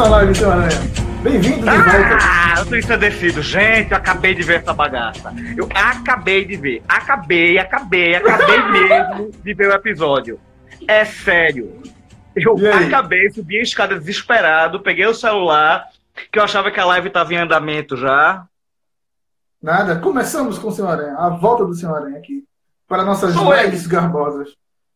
Essa live, seu Aranha. Bem-vindo de volta. Ah, eu tô ensandecido. Gente, eu acabei de ver essa bagaça. Eu acabei de ver. Acabei, acabei, acabei mesmo de ver o episódio. É sério. Eu acabei, subi a escada desesperado, peguei o celular, que eu achava que a live tava em andamento já. Nada. Começamos com o Senhor Aranha. A volta do Senhor Aranha aqui. Para nossas Sou eu. lives garbosas.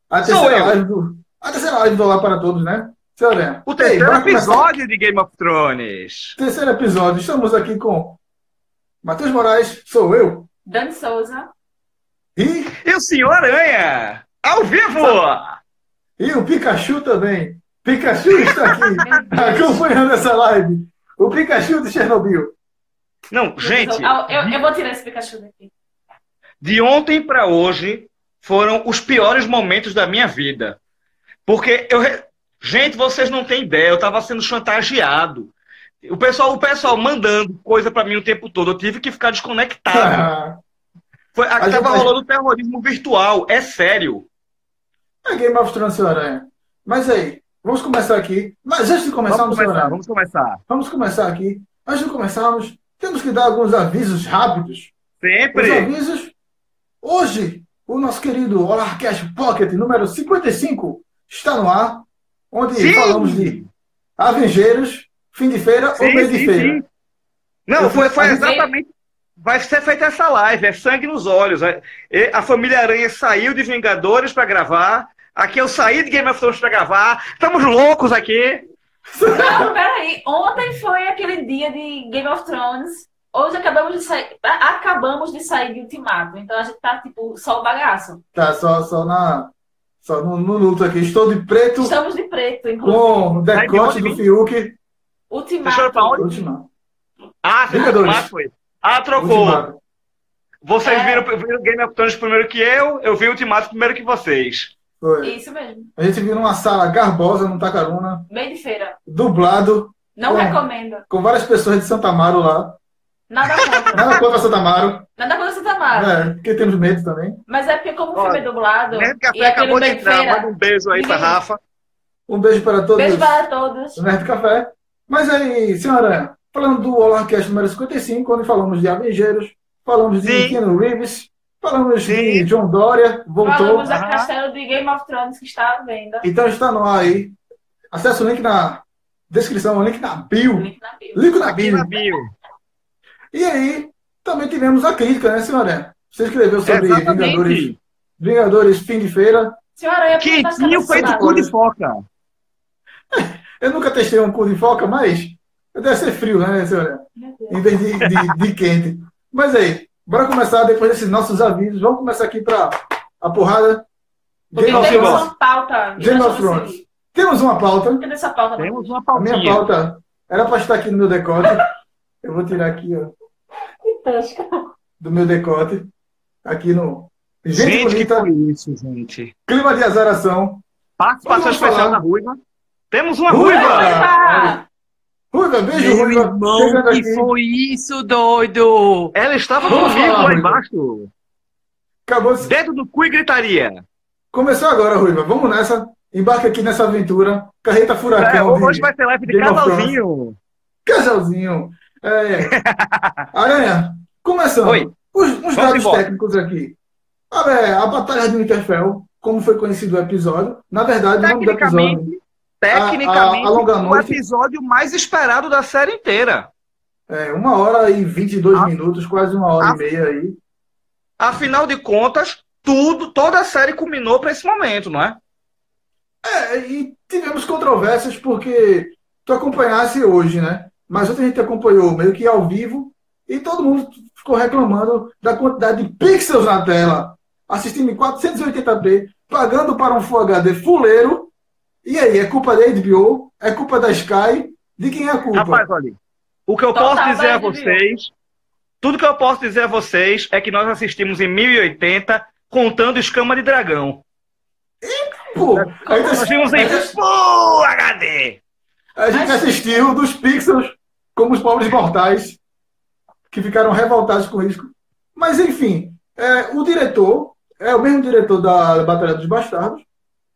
A Sou terceira eu. live do. A terceira live do Olá para Todos, né? Aranha. O Ei, terceiro começar. episódio de Game of Thrones. Terceiro episódio. Estamos aqui com Matheus Moraes, sou eu. Dani Souza. E, E o Senhor Aranha, ao vivo! e o Pikachu também. Pikachu está aqui acompanhando essa live. O Pikachu de Chernobyl. Não, gente, Eu, eu- eu vou tirar esse Pikachu daqui. de ontem para hoje foram os piores momentos da minha vida. Porque eu. Gente, vocês não têm ideia, eu estava sendo chantageado. O pessoal, o pessoal mandando coisa para mim o tempo todo, eu tive que ficar desconectado. Foi, A gente- tava rolando terrorismo virtual, é sério. É Game of Thrones, Senhor Aranha. Mas aí, vamos começar aqui. Mas antes de começar, Vamos começar, vamos começar. Vamos começar aqui. Antes de começarmos, temos que dar alguns avisos rápidos. Os Sempre. avisos. Hoje, o nosso querido Olarcast Pocket número 55 está no ar, onde Sim. falamos de Avengeiros, fim de feira ou Sim, meio de sim, feira. sim. Não, foi, foi exatamente. Vai ser feita essa live, é sangue nos olhos. É- A família Aranha saiu de Vingadores para gravar. Aqui eu saí de Game of Thrones para gravar. Estamos loucos aqui. Não, peraí. Ontem foi aquele dia de Game of Thrones. Hoje acabamos de sair. Acabamos de sair de Ultimato. Então a gente tá, tipo, só o bagaço. Tá, só, só na. Só no, no luto aqui. Estou de preto Estamos de preto, inclusive. com decote do? Fiuk. Deixa eu ir pra Ultimato. onde? Última. Ah, você Vingadores. ah, foi. Ah, trocou. Ultimato. Vocês É. viram, viram Game of Thrones primeiro que eu, eu vi o Ultimato primeiro que vocês. Foi. Isso mesmo. A gente viu numa sala garbosa no Tacaruna, Meio de feira. dublado, Não Bom. recomendo. com várias pessoas de Santa Amaro lá. Nada contra. Nada contra Santa Amaro, Nada contra Santa Mara. é, porque temos medo também. Mas é porque, como o filme é dublado. Nerd e Café aquele acabou de de entrar. feira. Manda um beijo aí pra Ninguém- Rafa. Um beijo para todos Beijo para todos. do Nerd Café. Mas aí, senhora, falando do Olarcast número 55, onde falamos de Avengeiros, falamos de Sim. Keanu Reeves, falamos de Sim. John Dória, voltou. Falamos da Aham. castelo de Game of Thrones que está à venda. Então está no ar aí. Acesse o link na descrição, o link na bio. Link na bio. Link na bio. na bio. E aí, também tivemos a crítica, né, senhora? Você escreveu sobre Vingadores, Exatamente. Vingadores fim de feira. Senhora, eu Quentinho feito cu de foca. Eu nunca testei um cu de foca, mas deve ser frio, né, senhora? Em vez de, de- de quente. Mas aí, bora começar depois desses nossos avisos. Vamos começar aqui para a porrada. Porque Game of temos Thrones. uma pauta. Game of Thrones. Temos uma pauta. Cadê essa pauta? Temos uma A minha pauta era para estar aqui no meu decote. Eu vou tirar aqui, ó, do meu decote. Aqui no. Gente, Gente, que bonita, foi isso, gente? clima de azaração. Participação especial da Ruiva. Temos uma Ruiva! Ruiva! Ruiva! Ruiva, beijo, Meu Ruiva. irmão, que foi isso, doido? Ela estava Vamos comigo lá Ruiva. embaixo. Acabou de... Dedo no cu e gritaria. Começou agora, Ruiva. Vamos nessa. Embarca aqui nessa aventura. Carreta É, furacão. de- hoje vai ser live de casalzinho. Casalzinho. É. Aranha, começando. Oi. Os, Vamos dados embora. técnicos aqui. A, é, a Batalha de Winterfell, como foi conhecido o episódio. Na verdade, o nome do episódio. Tecnicamente, tecnicamente A- a- a o episódio mais esperado da série inteira. É, uma hora e 22 Ah. minutos, quase uma hora e meia aí. Afinal de contas, tudo, toda a série culminou para esse momento, não é? É, e tivemos controvérsias porque tu acompanhasse hoje, né? Mas outra gente acompanhou meio que ao vivo e todo mundo ficou reclamando da quantidade de pixels na tela. Assistindo em 480p, pagando para um Full HD fuleiro. E aí, é culpa da HBO? É culpa da Sky? De quem é a culpa? Rapaz, olha, o que eu Total posso dizer a vocês, tudo que eu posso dizer a vocês é que nós assistimos em 1080 contando escama de dragão. Pô, a gente, Nós assi- vimos em a Full HD. A gente assistiu dos pixels como os pobres mortais que ficaram revoltados com isso. Mas, enfim, é, o diretor é o mesmo diretor da Batalha dos Bastardos,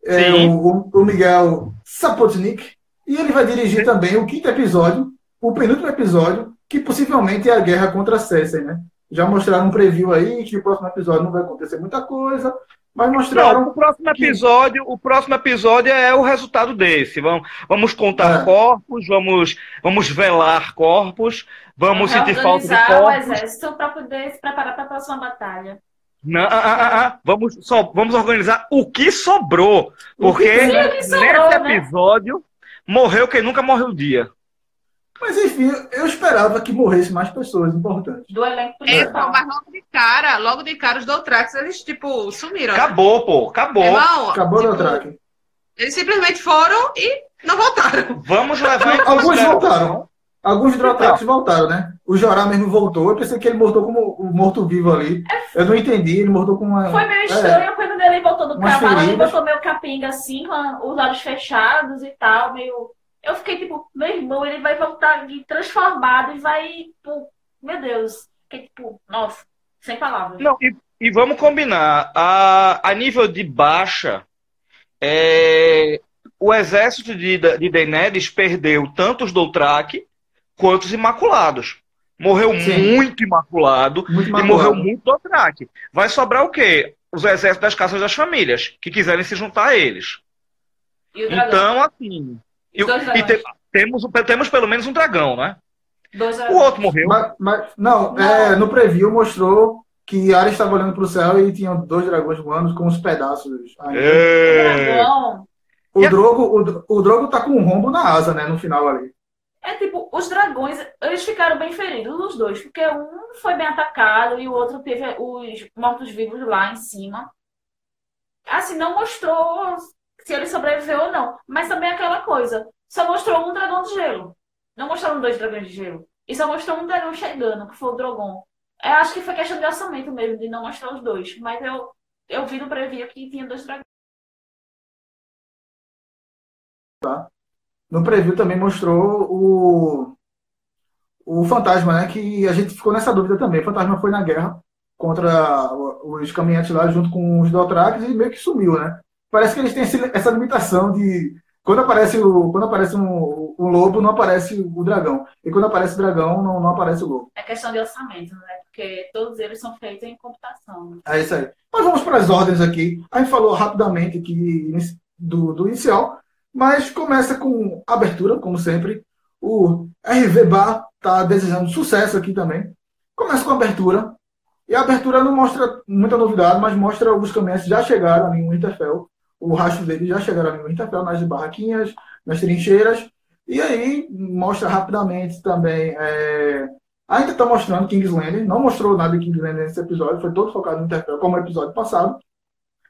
é o, o Miguel Sapotnik, E ele vai dirigir também o quinto episódio, o penúltimo episódio, que possivelmente é a guerra contra Cersei, né? Já mostraram um preview aí que o próximo episódio não vai acontecer muita coisa, mas mostraram. Não, o próximo episódio, que... o próximo episódio é o resultado desse. Vamos, vamos contar é. corpos, vamos, vamos velar corpos, vamos sentir falta de corpos. o exército para poder se preparar para a próxima batalha. Não, ah, ah, ah, vamos, só, vamos organizar o que sobrou. Porque que sobrou, nesse né? episódio né? morreu quem nunca morreu o dia. Mas enfim, eu esperava que morresse mais pessoas importantes. Do elenco é, principal. É, mas logo de cara, logo de cara, os Doutrax, eles, tipo, sumiram. Acabou, pô, acabou. Irmão, acabou tipo, o Doutrax. Eles simplesmente foram e não voltaram. Vamos levar em Alguns voltaram. Alguns Doutrax voltaram, né? O Jorá mesmo voltou. Eu pensei que ele mortou como um morto-vivo ali. Eu não entendi, ele mortou com uma. Foi meio estranho é, quando ele voltou do cavalo, ele botou meio capenga assim, com os olhos fechados e tal, meio eu fiquei tipo, meu irmão, ele vai voltar transformado e vai, tipo, meu Deus. Fiquei tipo, nossa, sem palavras. Não, e, e vamos combinar. A, a nível de baixa, é, o exército de, de Daenerys perdeu tanto os Doutrak quanto os Imaculados. Morreu muito imaculado, muito imaculado, e morreu muito Doutrak. Vai sobrar o quê? Os exércitos das casas das famílias, que quiserem se juntar a eles. Então, assim, e, e te, temos, temos pelo menos um dragão, né? o outro morreu. Mas, mas não, não. É, no preview mostrou que Arya estava olhando para o céu e tinha dois dragões voando com os pedaços. É. O Drogo, o, o Drogo tá com um rombo na asa, né? No final ali. É tipo, os dragões, eles ficaram bem feridos, os dois, porque um foi bem atacado e o outro teve os mortos-vivos lá em cima. Assim, não mostrou se ele sobreviveu ou não. Mas também aquela coisa, só mostrou um dragão de gelo. Não mostraram dois dragões de gelo. E só mostrou um dragão chegando, que foi o Drogon. Eu acho que foi questão de orçamento mesmo, de não mostrar os dois. Mas eu, eu vi no preview que tinha dois dragões. Tá. No preview também mostrou o, o fantasma, né? Que a gente ficou nessa dúvida também. O fantasma foi na guerra contra os caminhantes lá junto com os Dothraques e meio que sumiu, né? Parece que eles têm essa limitação de quando aparece o quando aparece um, um, lobo não aparece o dragão e quando aparece o dragão não, não aparece o lobo. É questão de orçamento, né? Porque todos eles são feitos em computação. É isso aí. Mas vamos para as ordens aqui. A gente falou rapidamente aqui do, do inicial, mas começa com abertura, como sempre. O RV Bar está desejando sucesso aqui também. Começa com abertura. E a abertura não mostra muita novidade, mas mostra os caminhões já chegaram ali em Winterfell o rastro deles já chegaram ali no Interfell, nas barraquinhas, nas trincheiras, e aí mostra rapidamente também. É... Ainda está mostrando King's Landing, não mostrou nada de King's Landing nesse episódio, foi todo focado no Interfell, como o episódio passado.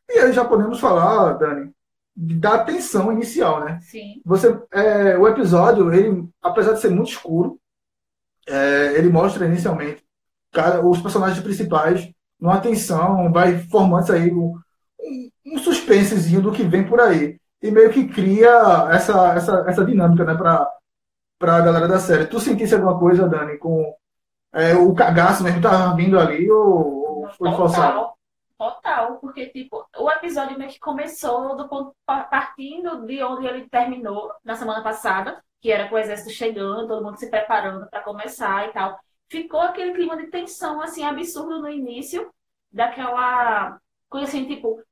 E aí já podemos falar, Dani, da tensão inicial, né? Sim. Você, é, o episódio, ele, apesar de ser muito escuro, é, ele mostra inicialmente cara, os personagens principais numa tensão, vai formando isso aí um suspensezinho do que vem por aí. E meio que cria essa, essa, essa dinâmica, né, pra, pra galera da série. Tu sentisse alguma coisa, Dani, com é, o cagaço mesmo tá vindo ali ou, ou foi forçado? Total, porque tipo, o episódio meio que começou do ponto partindo de onde ele terminou na semana passada, que era com o exército chegando, todo mundo se preparando para começar e tal. Ficou aquele clima de tensão assim absurdo no início, daquela coisa assim, tipo,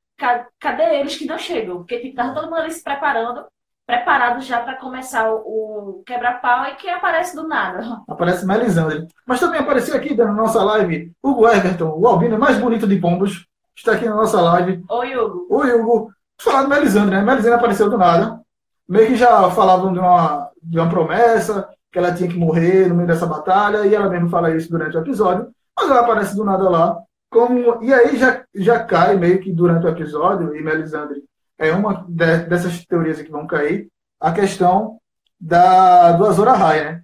cadê eles que não chegam? Porque tipo, tava todo mundo ali se preparando, preparado já para começar o, o quebra-pau e que aparece do nada. Aparece Melisandre. Mas também apareceu aqui na nossa live Hugo Everton, o albino mais bonito de Pombos. Está aqui na nossa live. Oi, Hugo. Oi, Hugo. Falar do Melisandre, né? Melisandre apareceu do nada. Meio que já falavam de uma, de uma promessa, que ela tinha que morrer no meio dessa batalha, e ela mesmo fala isso durante o episódio. Mas ela aparece do nada lá como e aí já, já cai meio que durante o episódio, e Melisandre é uma de, dessas teorias que vão cair, a questão da, do Azor Ahai, né?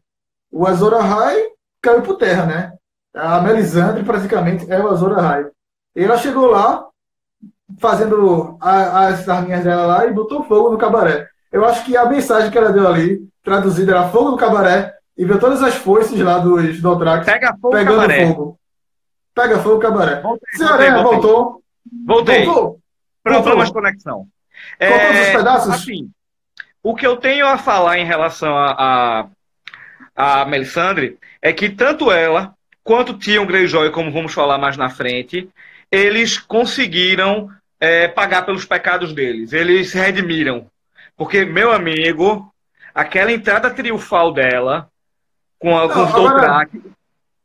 O Azor Ahai caiu por terra, né? A Melisandre praticamente é o Azor Ahai. E ela chegou lá fazendo a, as arminhas dela lá e botou fogo no cabaré. Eu acho que a mensagem que ela deu ali, traduzida, era fogo no cabaré, e viu todas as foices lá dos Dothrax pegando cabaré. fogo. Pega fogo, cabaré. Voltei, Senhora, voltou. Voltei. Voltou. Problemas de conexão. É, todos os pedaços? Assim, o que eu tenho a falar em relação a, a, a Melisandre é que tanto ela quanto Tion Greyjoy, como vamos falar mais na frente, eles conseguiram é, pagar pelos pecados deles. Eles se redimiram. Porque, meu amigo, aquela entrada triunfal dela com, a, Não, com os agora-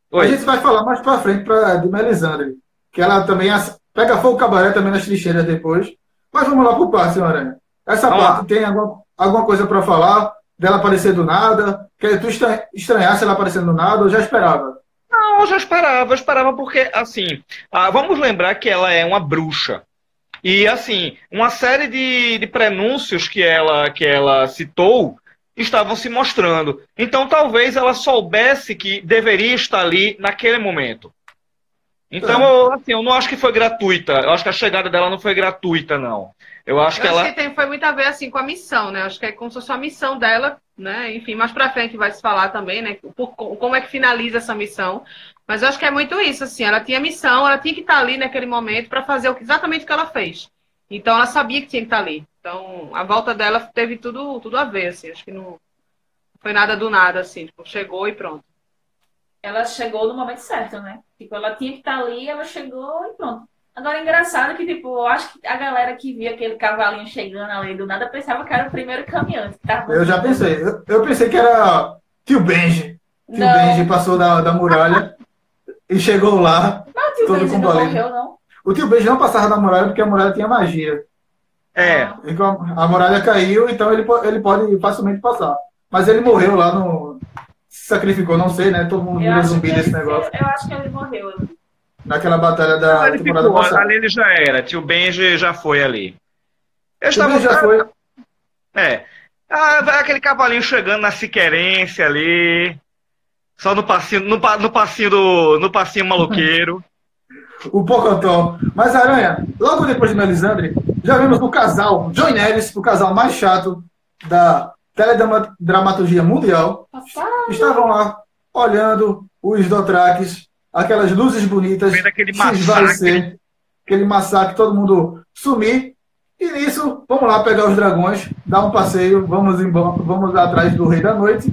Dothraki. A Oi. gente vai falar mais pra frente pra, de Melisandre. Que ela também pega fogo cabaré também nas trincheiras depois. Mas vamos lá pro parte, senhora. Essa parte tem alguma, alguma coisa pra falar? Dela aparecer do nada? Que tu estra- estranhasse ela aparecendo do nada? Eu já esperava. Não, eu já esperava, eu esperava porque, assim, ah, vamos lembrar que ela é uma bruxa. E, assim, uma série de, de prenúncios que ela, que ela citou estavam se mostrando. Então, talvez ela soubesse que deveria estar ali naquele momento. Então, É. eu, assim, eu não acho que foi gratuita. Eu acho que a chegada dela não foi gratuita, não. Eu acho Eu que acho ela. que tem, foi muito a ver assim com a missão, né? Acho que é como se fosse a missão dela, né? Enfim, mais pra frente vai se falar também, né? Por- como é que finaliza essa missão. Mas eu acho que é muito isso, assim. Ela tinha missão, ela tinha que estar ali naquele momento para fazer exatamente o que ela fez. Então ela sabia que tinha que estar ali. Então a volta dela teve tudo, tudo a ver, assim. Acho que não foi nada do nada, assim. Tipo, chegou e pronto. Ela chegou no momento certo, né? Tipo, ela tinha que estar ali, ela chegou e pronto. Agora, é engraçado que, tipo, eu acho que a galera que via aquele cavalinho chegando ali do nada pensava que era o primeiro caminhante. tava Eu já pensei. Eu, eu pensei que era tio Benji. Tio Não, Benji passou da, da muralha e chegou lá. não, o tio todo Benji com não morreu, não. O tio Benji não passava da muralha porque a muralha tinha magia. É. Então, a muralha caiu, então ele, ele pode facilmente passar. Mas ele morreu lá no. Se sacrificou, não sei, né? Todo mundo Eu acho, zumbi desse ele, negócio. eu acho que ele morreu. Naquela batalha da ele temporada ficou, passada. ali ele já era. Tio Benji já foi ali. Eles O Benji já foi. É. Ah, vai aquele cavalinho chegando na Siquerência ali. Só no passinho, no, no passinho do. No passinho maluqueiro. o Pocotó. Mas Aranha, logo depois de Melisandre, já vimos o casal, John Ellis, o casal mais chato da teledramaturgia mundial, Passar. estavam lá olhando os Dothrakis, aquelas luzes bonitas Vendo aquele se massacre. esvaecer, aquele massacre, todo mundo sumir. E nisso, vamos lá pegar os dragões, dar um passeio, vamos embora, vamos atrás do Rei da Noite.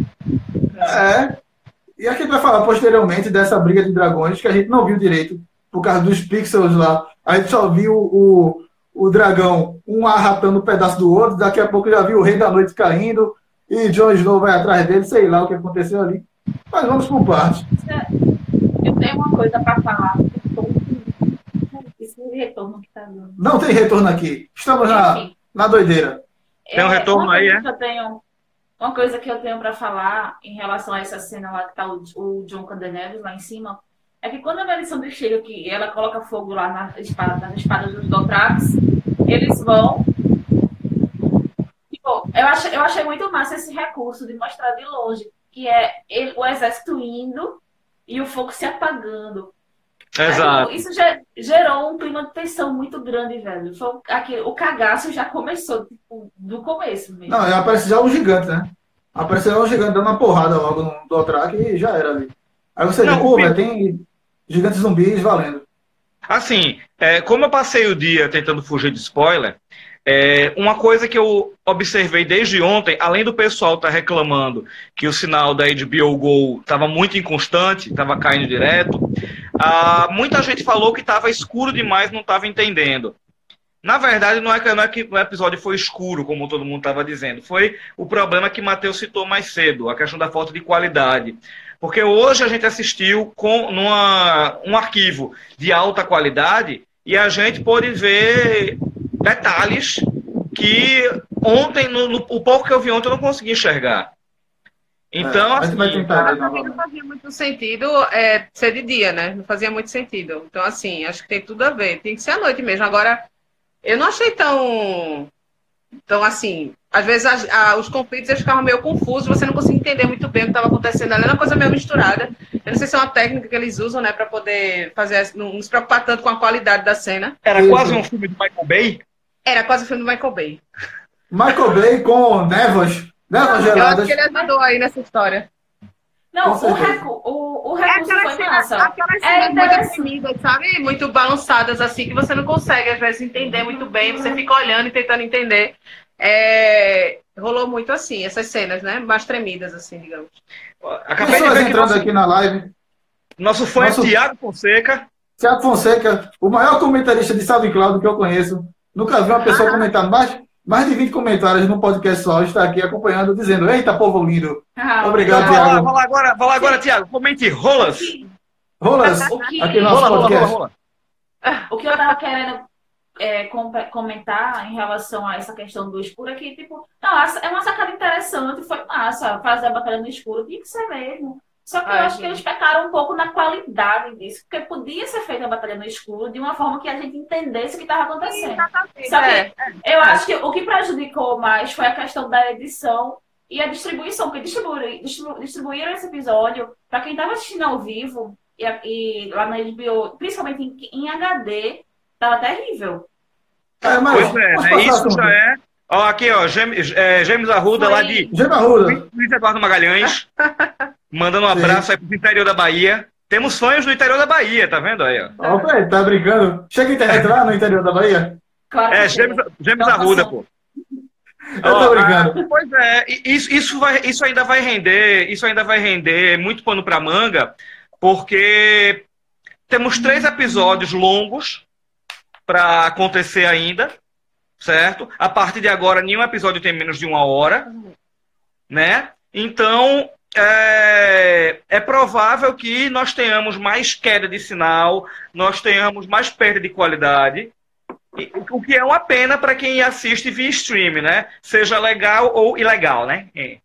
É. E aqui a gente vai falar posteriormente dessa briga de dragões que a gente não viu direito por causa dos pixels lá. A gente só viu o, o dragão, um arratando um pedaço do outro, daqui a pouco já viu o Rei da Noite caindo e Jon Snow vai atrás dele, sei lá o que aconteceu ali. Mas vamos por parte. Eu tenho uma coisa pra falar. Esse retorno que tá dando. Não tem retorno aqui. Estamos na, na doideira. Tem um é, retorno aí, é? tenho- uma coisa que eu tenho pra falar em relação a essa cena lá que tá o, o John Candeneves lá em cima, é que quando a Melisandre chega que ela coloca fogo lá na espada, nas espadas dos Dothrax, eles vão. Tipo, eu achei, eu achei muito massa esse recurso de mostrar de longe, que é ele- o exército indo e o fogo se apagando. Exato. Aí, Isso já gerou um clima de tensão muito grande, velho. Foi aquele, o cagaço já começou, tipo, do começo mesmo. Não, aparece já um gigante, né? Apareceu já um gigante dando uma porrada logo no Dothraki e já era ali. Aí você vê, pô, velho, tem gigantes zumbis valendo. Assim, é, como eu passei o dia tentando fugir de spoiler, é, uma coisa que eu observei desde ontem, além do pessoal estar reclamando que o sinal da HBO Go estava muito inconstante, estava caindo direto, muita gente falou que estava escuro demais, não estava entendendo. Na verdade, não é, que, não é que o episódio foi escuro, como todo mundo estava dizendo. Foi o problema que Matheus citou mais cedo, a questão da falta de qualidade. Porque hoje a gente assistiu com numa, um arquivo de alta qualidade e a gente pôde ver detalhes que ontem, no, no- o pouco que eu vi ontem, eu não consegui enxergar. Então, É, assim, tentar não novamente. fazia muito sentido é, ser de dia, né? Não fazia muito sentido. Então, assim, acho que tem tudo a ver. Tem que ser à noite mesmo. Agora, eu não achei tão. Então, assim, às vezes as- a- os conflitos eles ficavam meio confusos, você não conseguia entender muito bem o que estava acontecendo ali. Era uma coisa meio misturada. Eu não sei se é uma técnica que eles usam, né, para poder fazer, não, não se preocupar tanto com a qualidade da cena. era quase um filme do Michael Bay. Era quase o filme do Michael Bay. Michael Bay com névoas, névoas Eu acho geladas. que ele ajudou aí nessa história. Não, o, recu o, É recurso aquelas foi cenas, massa. aquelas É cenas muito deprimidas, sabe? Muito balançadas, assim, que você não consegue, às vezes, entender muito bem. Você fica olhando e tentando entender. é, rolou muito assim, essas cenas, né? Mais tremidas, assim, digamos. Acabei de ver entrando nosso, aqui na live. nosso fã Nosso- é Tiago Fonseca. Tiago Fonseca, o maior comentarista de SoundCloud que eu conheço. Nunca vi uma pessoa comentar mais, mais de 20 comentários no podcast só. Está aqui acompanhando, dizendo: Eita, povo lindo. Ah, Obrigado, Então, vamos lá, Thiago. vamos lá agora, vamos lá agora, Tiago. Comente rolas. Rolas, O que, aqui no nosso Rola, rola, rola, podcast. rola. o que eu tava querendo é, com- comentar em relação a essa questão do escuro é que, tipo, nossa, é uma sacada interessante, foi massa fazer a batalha no escuro, tinha que ser mesmo. Só que eu Ai, acho que gente. eles pecaram um pouco na qualidade disso, porque podia ser feita a batalha no escuro de uma forma que a gente entendesse o que estava acontecendo. Exatamente. Sabe, é. Eu acho que o que prejudicou mais foi a questão da edição e a distribuição, porque distribuíram, distribu- distribuíram esse episódio para quem estava assistindo ao vivo e, e lá na HBO, principalmente em, em HD, tava terrível. É, mas, Pois é, né? Isso já é. Ó, aqui, ó, Gêmeos, é, Gêmeos Arruda, Foi- lá de Gema Ruda. Luiz Eduardo Magalhães. mandando um Sim. abraço aí pro interior da Bahia. Temos sonhos no interior da Bahia, tá vendo aí, ó? Opa, tá brincando? Chega a internet lá no interior da Bahia? Claro É, Gêmeos Tá Arruda, pô. Eu tô brincando. ah, Pois é, isso, isso, vai, isso ainda vai render, isso ainda vai render muito pano pra manga, porque temos três episódios longos para acontecer ainda, certo? A partir de agora, nenhum episódio tem menos de uma hora, né? Então, é, é provável que nós tenhamos mais queda de sinal, nós tenhamos mais perda de qualidade, o que é uma pena para quem assiste via stream, né? Seja legal ou ilegal, né? É.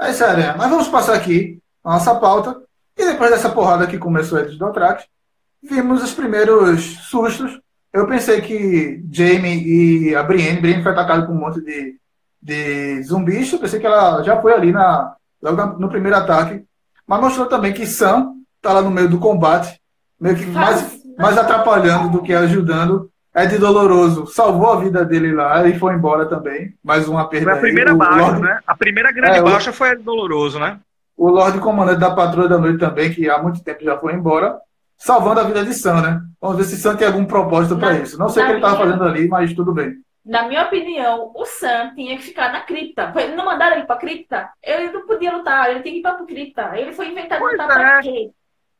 É sério, mas vamos passar aqui a nossa pauta. E depois dessa porrada que começou eles do Trax, vimos os primeiros sustos. Eu pensei que Jamie e a Brienne, Brienne foi atacada por um monte de, de zumbis. Eu pensei que ela já foi ali na, logo no primeiro ataque. Mas mostrou também que Sam tá lá no meio do combate, meio que mais, mais atrapalhando do que ajudando. É de doloroso, salvou a vida dele lá e foi embora também. Mais uma perda. Foi a aí. primeira O baixa, Lorde- né? A primeira grande É, o- baixa foi a do doloroso, né? o Lorde Comandante da Patrulha da Noite também, que há muito tempo já foi embora, salvando a vida de Sam, né? Vamos ver se Sam tem algum propósito para isso. Não sei o que ele estava fazendo ali, mas tudo bem. Na minha opinião, o Sam tinha que ficar na cripta. Foi- Não mandaram ele pra cripta? Ele não podia lutar, ele tinha que ir pra cripta. Ele foi inventado Pois lutar pra é. quê?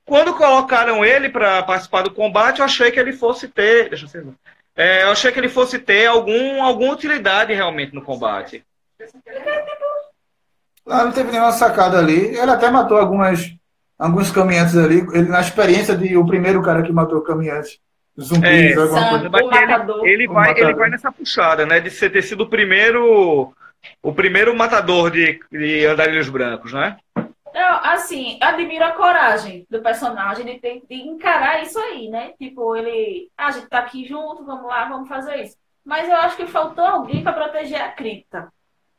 Quando colocaram ele para participar do combate, eu achei que ele fosse ter. Deixa eu ver. É, eu achei que ele fosse ter algum, alguma utilidade realmente no combate. Lá não teve nenhuma sacada ali. Ele até matou algumas, alguns caminhantes ali. Ele, na experiência de o primeiro cara que matou caminhantes zumbis, É, alguma coisa. Mas O ele, matador. ele O vai, matador. ele vai nessa puxada, né? De ser ter sido o primeiro. O primeiro matador de, de andarilhos brancos, né? Não, assim, admiro a coragem do personagem de, ter, de encarar isso aí, né? Tipo, ele. Ah, a gente tá aqui junto, vamos lá, vamos fazer isso. Mas eu acho que faltou alguém pra proteger a cripta.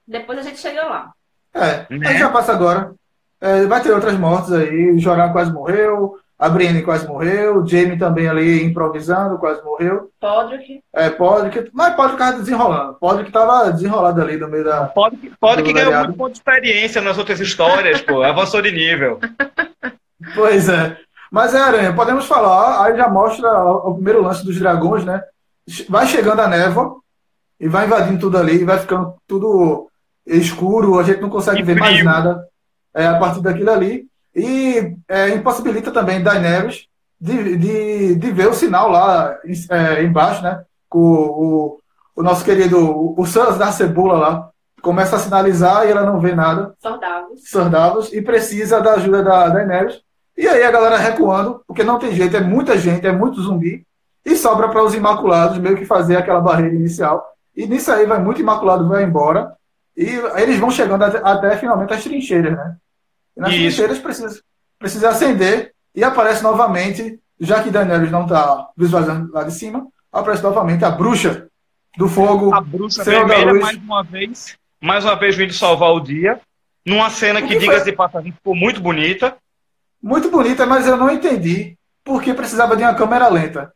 Depois a gente chega lá. É, Né? a gente já passa agora. É, vai ter outras mortes aí. O Joran quase morreu. A Brienne quase morreu. O Jamie também ali improvisando, quase morreu. Podrick. É, Podrick, mas Podrick tava desenrolando. Podrick tava desenrolado ali no meio da. Pode que, pode que Do ganhou variado. muito ponto de experiência nas outras histórias, pô. Avançou de nível. Pois é. Mas é, Aranha, podemos falar. Aí já mostra o, primeiro lance dos dragões, né? Vai chegando a névoa e vai invadindo tudo ali, e vai ficando tudo escuro, a gente não consegue E ver mais frio. nada é, a partir daquilo ali. E é, impossibilita também Daenerys de, de, de ver o sinal lá é, embaixo, né? Com o, o, nosso querido, o, o Sans da Cebola lá, começa a sinalizar e ela não vê nada. Saudáveis. Sir Davos e precisa da ajuda da Daenerys. E aí a galera recuando, porque não tem jeito, é muita gente, é muito zumbi. E sobra para os Imaculados meio que fazer aquela barreira inicial. E nisso aí vai muito Imaculado, vai embora. E eles vão chegando até, até finalmente as trincheiras, né? E nas Isso. trincheiras precisa, precisa acender e aparece novamente, já que Daenerys não está visualizando lá de cima, aparece novamente a bruxa do fogo. A bruxa vermelha, mais uma vez, mais uma vez vindo salvar o dia. Numa cena que, que diga-se foi? de passagem, ficou muito bonita. Muito bonita, mas eu não entendi por que precisava de uma câmera lenta.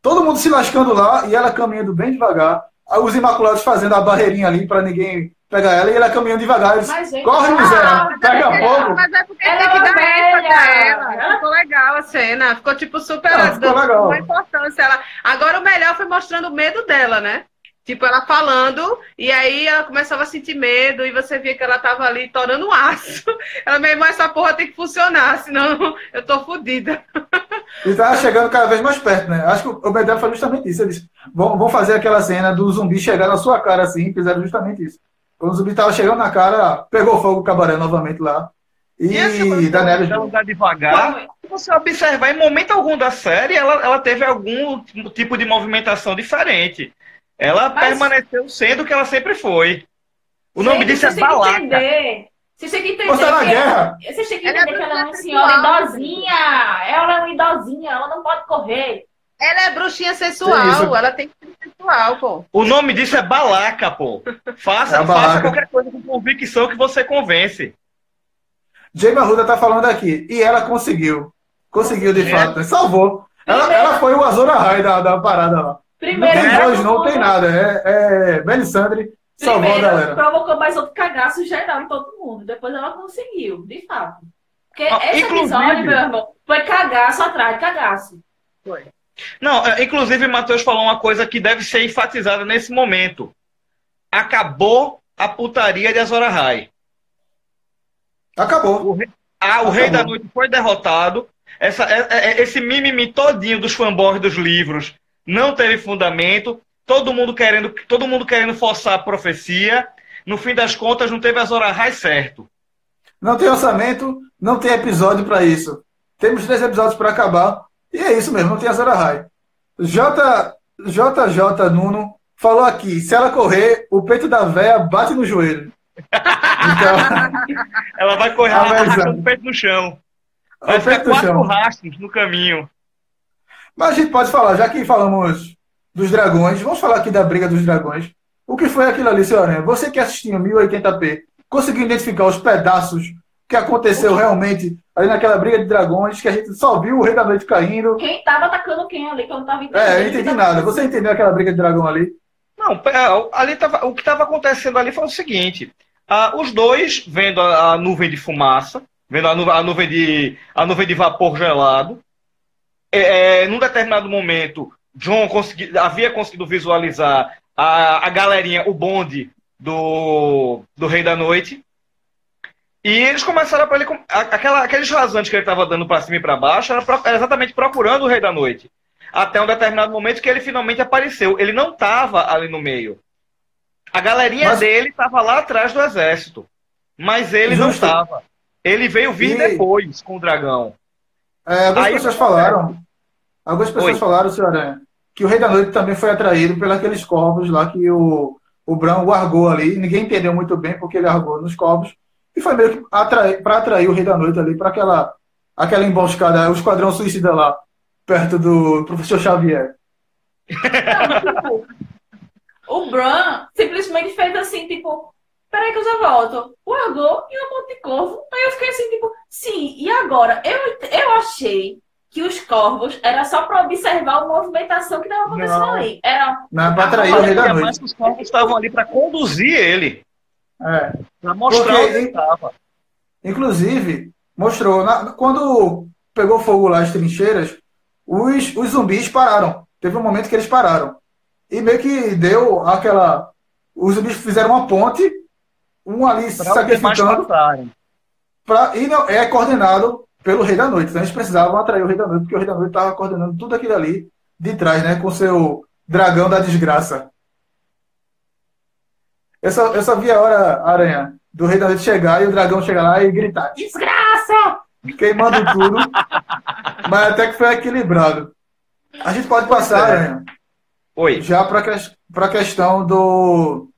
Todo mundo se lascando lá e ela caminhando bem devagar. Os Imaculados fazendo a barreirinha ali para ninguém pegar ela e ela caminhando devagar. Eles, Mas, gente, Corre, ah, Luzera, pega fogo. Mas é porque Ela tem que é dar velha. a ela. Ficou legal a cena. Ficou, tipo, super Não, ficou legal. uma importância. Ela... Agora, o melhor foi mostrando o medo dela, né? Tipo, ela falando, e aí ela começava a sentir medo, e você via que ela tava ali torando um aço. Ela, meu irmão, essa porra tem que funcionar, senão eu tô fodida. E tava chegando cada vez mais perto, né? Acho que o Bedel foi justamente isso. Eles vão, vão fazer aquela cena do zumbi chegar na sua cara assim, fizeram justamente isso. Quando o zumbi tava chegando na cara, pegou fogo o cabaré novamente lá. E, E Daenerys. dela andar devagar, se você observar, em momento algum da série, ela, ela teve algum tipo de movimentação diferente. Ela Mas- permaneceu sendo o que ela sempre foi. O nome Gente, disso é vocês têm que balaca. entender. Vocês têm que entender. Você tá na que guerra. Vocês têm que Ela é entender que ela é uma senhora sexual. idosinha. Ela é uma idosinha, ela não pode correr. Ela é bruxinha isso? sensual, ela tem que ser sensual, pô. O nome disso é balaca, pô. Faça, É a balaca. faça qualquer coisa com convicção que você convence. Jamie Arruda tá falando aqui. E ela conseguiu. Conseguiu, de É. fato. Salvou. Ela, ela foi o Azor Ahai da, da parada lá. Primeiro, não tem voz, não tem nada. É, é Melisandre salvou a galera. provocou mais outro cagaço geral em todo mundo. Depois ela conseguiu, de fato. Porque Ah, esse inclusive- episódio, meu irmão, foi cagaço atrás de cagaço. Não, é, inclusive, Matheus falou uma coisa que deve ser enfatizada nesse momento. Acabou a putaria de Azor Ahai. Acabou. Ah, o Acabou. Rei da Noite foi derrotado. Essa, é- é- esse mimimi todinho dos fanboys dos livros não teve fundamento. Todo mundo querendo, todo mundo querendo forçar a profecia. No fim das contas, não teve Azor Ahai certo. Não tem orçamento, não tem episódio pra isso. Temos três episódios pra acabar. E é isso mesmo, não tem Azor Ahai. J, JJ Nuno falou aqui: se ela correr, o peito da véia bate no joelho. Então, Ela vai correr ela vai ficar é. com o peito no chão. Vai ficar quatro chão. rastros no caminho. Mas a gente pode falar, já que falamos dos dragões, vamos falar aqui da briga dos dragões. O que foi aquilo ali, Aranha? Você que assistiu em 1080p, conseguiu identificar os pedaços que aconteceu realmente ali naquela briga de dragões, que a gente só viu o Rei da Noite caindo. Quem tava atacando quem ali, que eu não tava entendendo. É, eu não entendi nada. Você entendeu aquela briga de dragão ali? Não, é, ali tava, o que estava acontecendo ali foi o seguinte: ah, os dois vendo a, a nuvem de fumaça, vendo a, nu- a nuvem de a nuvem de vapor gelado, é, é, num determinado momento, John consegui- havia conseguido visualizar a, a galerinha, o bonde do, do Rei da Noite. E eles começaram para ele. Aquela, aqueles rasantes que ele estava dando para cima e para baixo era, pro- era exatamente procurando o Rei da Noite. Até um determinado momento que ele finalmente apareceu. Ele não estava ali no meio. A galerinha Mas- dele estava lá atrás do exército. Mas ele não Justo. estava. Ele veio vir E- depois com o dragão. É, algumas Aí- pessoas falaram. Algumas pessoas Oi. falaram, senhor Aranha, que o Rei da Noite também foi atraído pelos corvos lá que o, o Bran largou ali. Ninguém entendeu muito bem porque ele largou nos corvos. E foi meio que atrair, para atrair o Rei da Noite ali para aquela, aquela emboscada, o esquadrão suicida lá, perto do professor Xavier. Não, tipo, o Bran simplesmente fez assim, tipo, peraí que eu já volto. Largou e um monte de corvo. Aí eu fiquei assim, tipo, sim, e agora? Eu, eu achei que os corvos era só pra observar a movimentação que tava acontecendo Não. ali. Era, Né, para atrair o Rei da Noite. que os corvos estavam ali para conduzir ele. É. Para mostrar Porque- onde ele estava. Inclusive, mostrou, na- quando pegou fogo lá as trincheiras, os, os zumbis pararam. Teve um momento que eles pararam. E meio que deu aquela. Os zumbis fizeram uma ponte, um ali Para demais sacrificando, pra, e não, é coordenado pelo Rei da Noite. Então eles precisavam atrair o Rei da Noite, porque o Rei da Noite estava coordenando tudo aquilo ali de trás, né? Com seu dragão da desgraça. Eu só, eu só vi a hora, Aranha, do Rei da Noite chegar e o dragão chegar lá e gritar: Desgraça! Queimando tudo. mas até que foi equilibrado. A gente pode passar, é. Aranha, Oi. já para a questão do.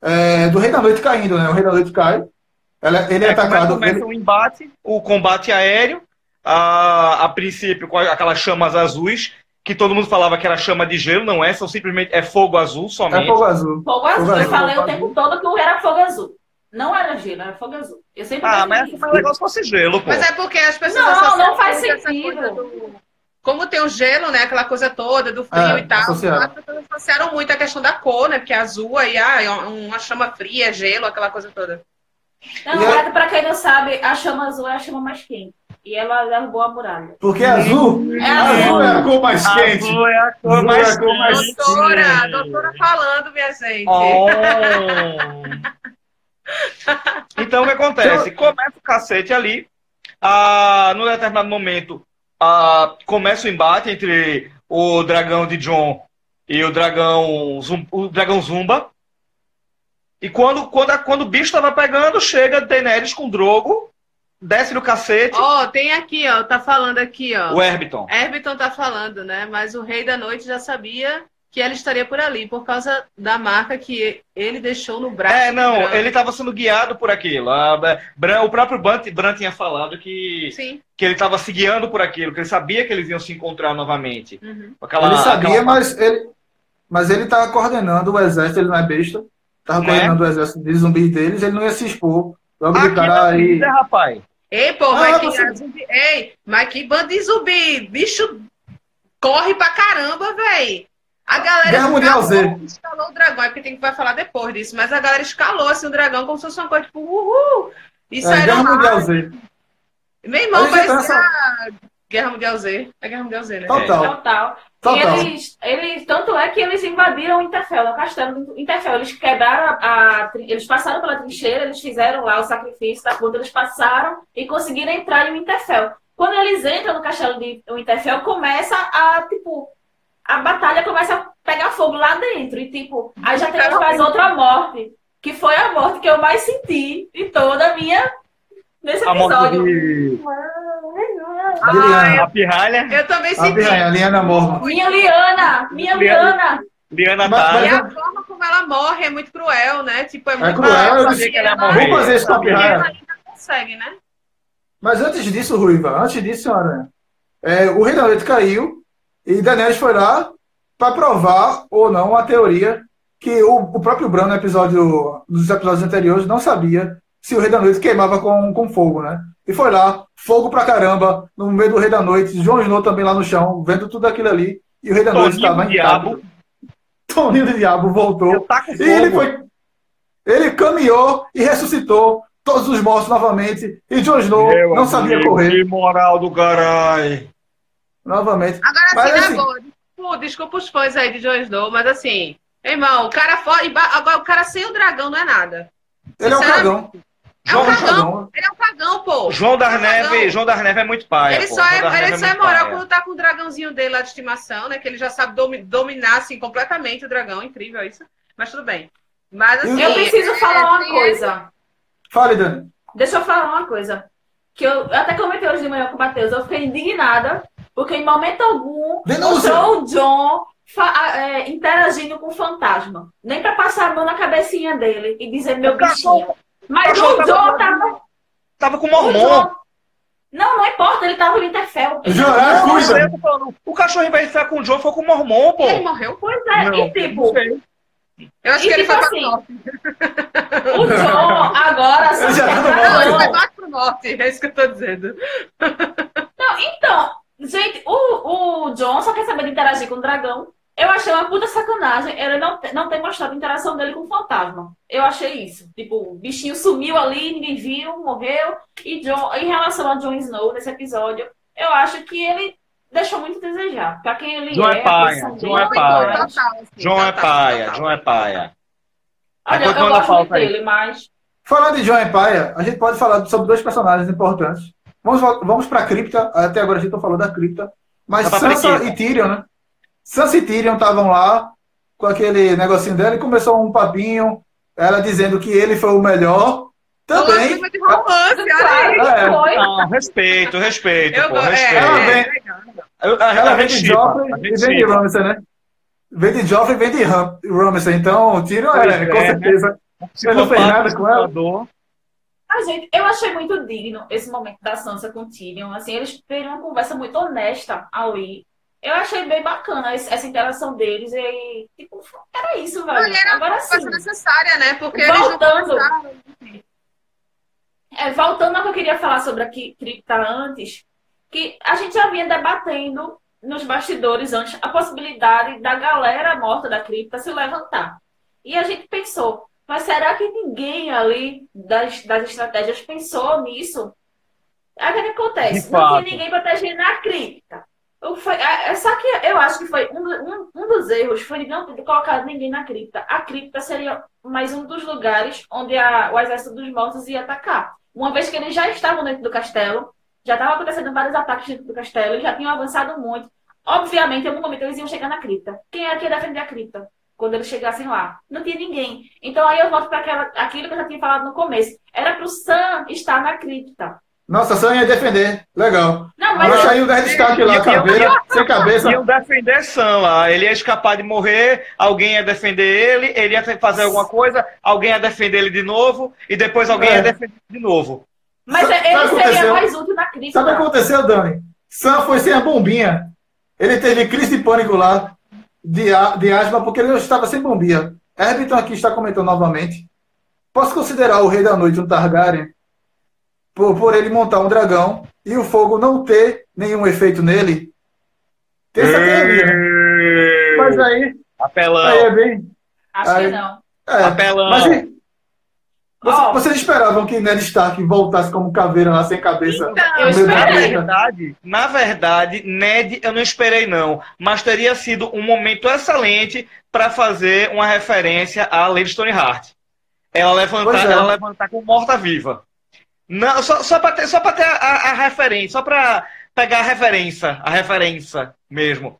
é, do Rei da Noite caindo, né? O Rei da Noite cai. Ela- ele é, É, atacado. começa ele- o embate, o combate aéreo, a, a princípio com aquelas chamas azuis, que todo mundo falava que era chama de gelo, não é, são simplesmente é fogo azul É somente. fogo azul. fogo azul. azul, eu falei fogo o tempo todo que era fogo azul. Não era gelo, era fogo azul. Eu sempre Ah, mas isso. é mais legal se fosse gelo, pô. Mas é porque as pessoas Não, não faz sentido. do- Como tem o gelo, né? Aquela coisa toda do frio É, e tal. associaram. As pessoas associaram muito a questão da cor, né? Porque é azul aí, ah, é uma chama fria, gelo, aquela coisa toda. Na E verdade, pra quem não sabe, a chama azul é a chama mais quente. E ela derrubou a muralha. Porque azul, É azul é a cor mais quente. Azul é a cor Azul é mais a cor mais quente. Doutora, doutora falando, minha gente. Oh. Então o que acontece? Começa o cacete ali. Ah, num determinado momento, ah, começa o embate entre o dragão de John e o dragão, o dragão Zumba. E quando, quando, quando o bicho tava pegando, chega Daenerys com o Drogo, desce no cacete, Ó, tem aqui, ó, tá falando aqui, ó. o Herbiton. Herbiton tá falando, né? Mas o Rei da Noite já sabia que ela estaria por ali, por causa da marca que ele deixou no braço. É, não, Bran. ele estava sendo guiado por aquilo. A- Bran- o próprio Bran, Bran tinha falado que, Sim. que ele estava se guiando por aquilo, que ele sabia que eles iam se encontrar novamente. Uhum. Aquela, Ele sabia, aquela- mas ele, mas ele tava coordenando o exército, ele não é besta. Tava Né? coordenando o exército de zumbis deles, ele não ia se expor. Logo de Aqui cara na aí. vida, rapaz. Ei, pô, Ah, mas que você- zumbi... Ei, mas que bando de zumbi! Bicho corre pra caramba, véi! A galera Guerra Mundial Z. escalou, escalou o dragão, é porque tem que vai falar depois disso, mas a galera escalou assim o dragão como se fosse uma coisa tipo, uhul! Isso É, era Guerra lá. Mundial Z. Meu irmão, gente tá parecia nessa- Guerra Mundial Z. É Guerra Mundial Z, né? Total. Total. Total. E eles, eles, tanto é que eles invadiram o Interfell, o castelo do Interfell. Eles quebraram a, a Eles passaram pela trincheira, eles fizeram lá o sacrifício da puta, eles passaram e conseguiram entrar em Winterfell. Quando eles entram no castelo de Winterfell, começa a, tipo, a batalha começa a pegar fogo lá dentro. E, tipo, aí já temos mais outra morte, que foi a morte que eu mais senti em toda a minha. nesse A morte episódio. de... Liliana. A pirralha. Eu também A senti. a Liana Mormon. Minha Liana! Minha Liana! Liana tá. E a forma como ela morre é muito cruel, né? Tipo, é muito cruel, eu sabia disse que ela ia Vamos morrer. Vamos fazer isso com a ainda consegue, né? Mas antes disso, Ruiva, antes disso, Aranha, é, o Rei da Noite caiu e Daenerys foi lá para provar ou não a teoria que o, o próprio Bran, no episódio, nos episódios anteriores, não sabia se o Rei da Noite queimava com, com fogo, né? E foi lá, fogo pra caramba, no meio do Rei da Noite, Jon Snow também lá no chão, vendo tudo aquilo ali, e o Rei da Noite Toninho estava do em Diabo. Toninho do Diabo voltou. Tá E ele foi. Ele caminhou e ressuscitou todos os mortos novamente. E Jon Snow Meu não sabia amigo, correr Que moral do caralho. novamente. Agora, Mas, assim, assim- na boa, desculpa, desculpa os fãs aí de Jon Snow, mas assim, irmão, o cara fora. Agora, o cara sem o dragão não é nada. Ele é um cagão. É um João cagão. Cagão. Ele é um cagão, pô. João das É um. Neves, João das Neves é muito pai. Ele pô. só é, ele Neves só é moral paia. quando tá com o dragãozinho dele lá de estimação, né? Que ele já sabe domi- dominar, assim, completamente o dragão. Incrível isso. Mas tudo bem. Mas assim. Eu preciso é, falar uma coisa. Fale, Dani. Deixa eu falar uma coisa. Que eu eu até comentei hoje de manhã com o Matheus. Eu fiquei indignada, porque em momento algum Denúncia. mostrou o John é, interagindo com o fantasma. Nem pra passar a mão na cabecinha dele e dizer meu bichinho. Mas o tava- John tava. Tava com O mormon. Não, não importa, ele tava no Interfell. Já é Não, coisa. falando, O cachorro, em vez de ficar com o John, foi com o mormon, pô. Ele morreu? Pois é, Não, e tipo, Eu acho E que ele tipo foi assim, pra norte. o John agora só já tá dragão. norte. Ele foi mais pro norte, é isso que eu tô dizendo. Não, então, gente, o, o John só quer saber de interagir com o dragão. Eu achei uma puta sacanagem ele não, não ter mostrado a interação dele com o fantasma. Eu achei isso. Tipo, o bichinho sumiu ali, ninguém viu, morreu. E John, em relação a Jon Snow nesse episódio, eu acho que ele deixou muito a desejar. Pra quem ele John é é, a paia, John dele, é paia. assim, João é paia. João é paia. Olha, eu gosto muito falta aí. dele, mas. Falando de John Empire, a gente pode falar sobre dois personagens importantes. Vamos, vamos pra cripta. Até agora a gente não falou da cripta. Mas Sansa e Tyrion, né? Sansa e Tyrion estavam lá com aquele negocinho dela e começou um papinho. Ela dizendo que ele foi o melhor. Também. de romance, olha aí. É. foi. Não, respeito, respeito, Eu pô, é, respeito. Ela é, vem- é a- Ela a vem de Joffrey a e vem de. Ramsay, né? Vem de Joffrey e vem de Ram- Ramsay. Então, o Tyrion, Pois é, é, com né? certeza. Você não fez nada com ela? Psicopata, Ah, gente, eu achei muito digno esse momento da Sansa com o Tyrion. Assim, eles tiveram uma conversa muito honesta ao ir. Eu achei bem bacana essa interação deles e, tipo, era isso, velho. Olha, era Agora sim, coisa necessária, né? Porque não Voltando. é, voltando ao que eu queria falar sobre a cripta antes, que a gente já vinha debatendo nos bastidores antes a possibilidade da galera morta da cripta se levantar. E a gente pensou, mas será que ninguém ali das, das estratégias pensou nisso? Aí o que, é acontece? Não tinha ninguém protegendo a cripta. Foi, é, é só que eu acho que foi um, um, um dos erros foi não ter colocado ninguém na cripta. A cripta seria mais um dos lugares onde a- o exército dos mortos ia atacar. Uma vez que eles já estavam dentro do castelo, já estavam acontecendo vários ataques dentro do castelo, já tinham avançado muito. Obviamente, em algum momento eles iam chegar na cripta. Quem era que ia defender a cripta? Quando eles chegassem lá. Não tinha ninguém. Então aí eu volto para aquilo que eu já tinha falado no começo. Era pro Sam estar na cripta. Nossa, Sam ia defender. Legal. Não, mas Mas aí o destaque lá, caveira, sem cabeça. Iam defender Sam lá. Ele ia escapar de morrer, alguém ia defender ele, ele ia fazer alguma coisa, alguém ia defender ele de novo, e depois alguém É. ia defender ele de novo. Mas Sabe- ele sabe o que seria aconteceu? mais útil na cripta. Sabe o que aconteceu, Dani? Sam foi sem a bombinha. Ele teve crise de pânico lá, de, a- de asma, porque ele estava sem bombinha. Herbiton aqui está comentando novamente. Posso considerar o Rei da Noite um Targaryen por, por ele montar um dragão e o fogo não ter nenhum efeito nele? Tem essa teoria. né? Mas aí, Apelão. aí é bem. Acho Aí- que não. É, Apelão. mas e- Você- Ó. vocês esperavam que Ned Stark voltasse como caveira lá sem cabeça? Então, Eu esperei. Na verdade, na verdade, Ned eu não esperei não, mas teria sido um momento excelente para fazer uma referência a Lady Stoneheart. Ela levantar, é. ela levantar como morta-viva. Não, só, só para ter, só pra ter a, a- referência, só para pegar a referência, a referência mesmo.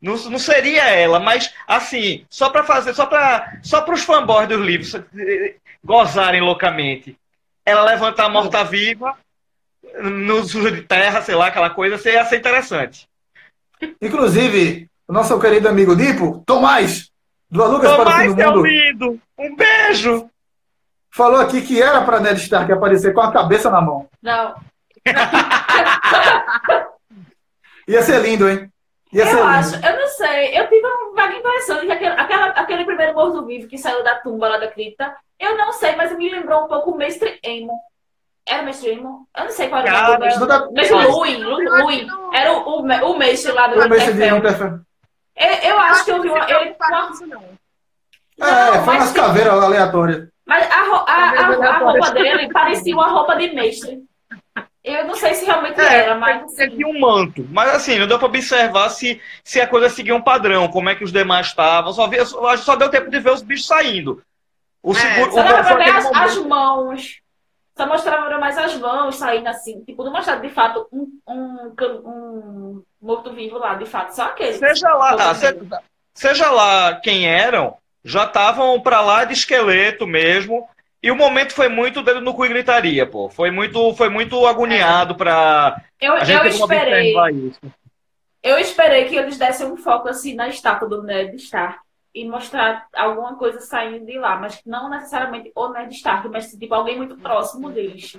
Não, não seria ela, mas assim, só para fazer, só para só os fanboys dos livros eh, gozarem loucamente. Ela levantar morta-viva no sujo de terra, sei lá, aquela coisa, isso ia ser interessante. Inclusive, o nosso querido amigo Dipo, Tomás, do Lucas para o Tomás, seu Mundo, lindo, um beijo! Falou aqui que era para Ned Stark aparecer com a cabeça na mão. Não. Ia ser lindo, hein? Ia ser Eu lindo. acho, eu não sei. Eu tive uma vaga impressão de que aquele, aquela- aquele primeiro morto-vivo que saiu da tumba lá da cripta, eu não sei, mas me lembrou um pouco o Mestre Emo. Era o Mestre Emo? Eu não sei qual era o mestre. da- Mestre Luin, Lu- Luin. Era o, o, o mestre lá do O mestre de. Eu, eu acho que eu vi uma, ele com uma- isso não. É, Não, foi mas umas caveiras aleatórias. Mas a, ro- a, a, a roupa dele parecia uma roupa de mestre. Eu não sei se realmente era, mas Tinha assim, aqui um manto. Mas assim, não deu pra observar se, se a coisa seguia um padrão, como é que os demais estavam. Só, vi, só, só deu tempo de ver os bichos saindo. O É, seguro, só dava pra ver as, as mãos. Só mostrava mais as mãos saindo assim. Tipo, não mostrava de fato um, um, um morto-vivo lá, de fato. Só aquele. Seja lá, ah, seja lá quem eram, já estavam pra lá de esqueleto mesmo. E o momento foi muito dedo no cu e gritaria, pô. Foi muito, foi muito agoniado pra. Eu, A gente eu esperei. Eu esperei que eles dessem um foco assim na estátua do Ned Stark e mostrar alguma coisa saindo de lá, mas não necessariamente o Ned Stark, mas tipo alguém muito próximo deles.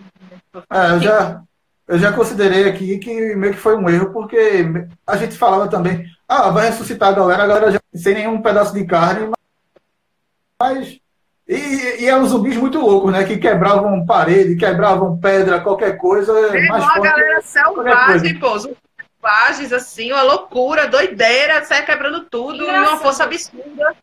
É, eu já, eu já considerei aqui que meio que foi um erro, porque a gente falava também, ah, vai ressuscitar a galera, a galera já sem nenhum pedaço de carne, mas. E, e eram zumbis muito loucos, né? Que quebravam parede, quebravam pedra, qualquer coisa. Tem mais uma galera selvagem, pô. Selvagens, assim, uma loucura, doideira, sai quebrando tudo e uma Engraçado. força absurda.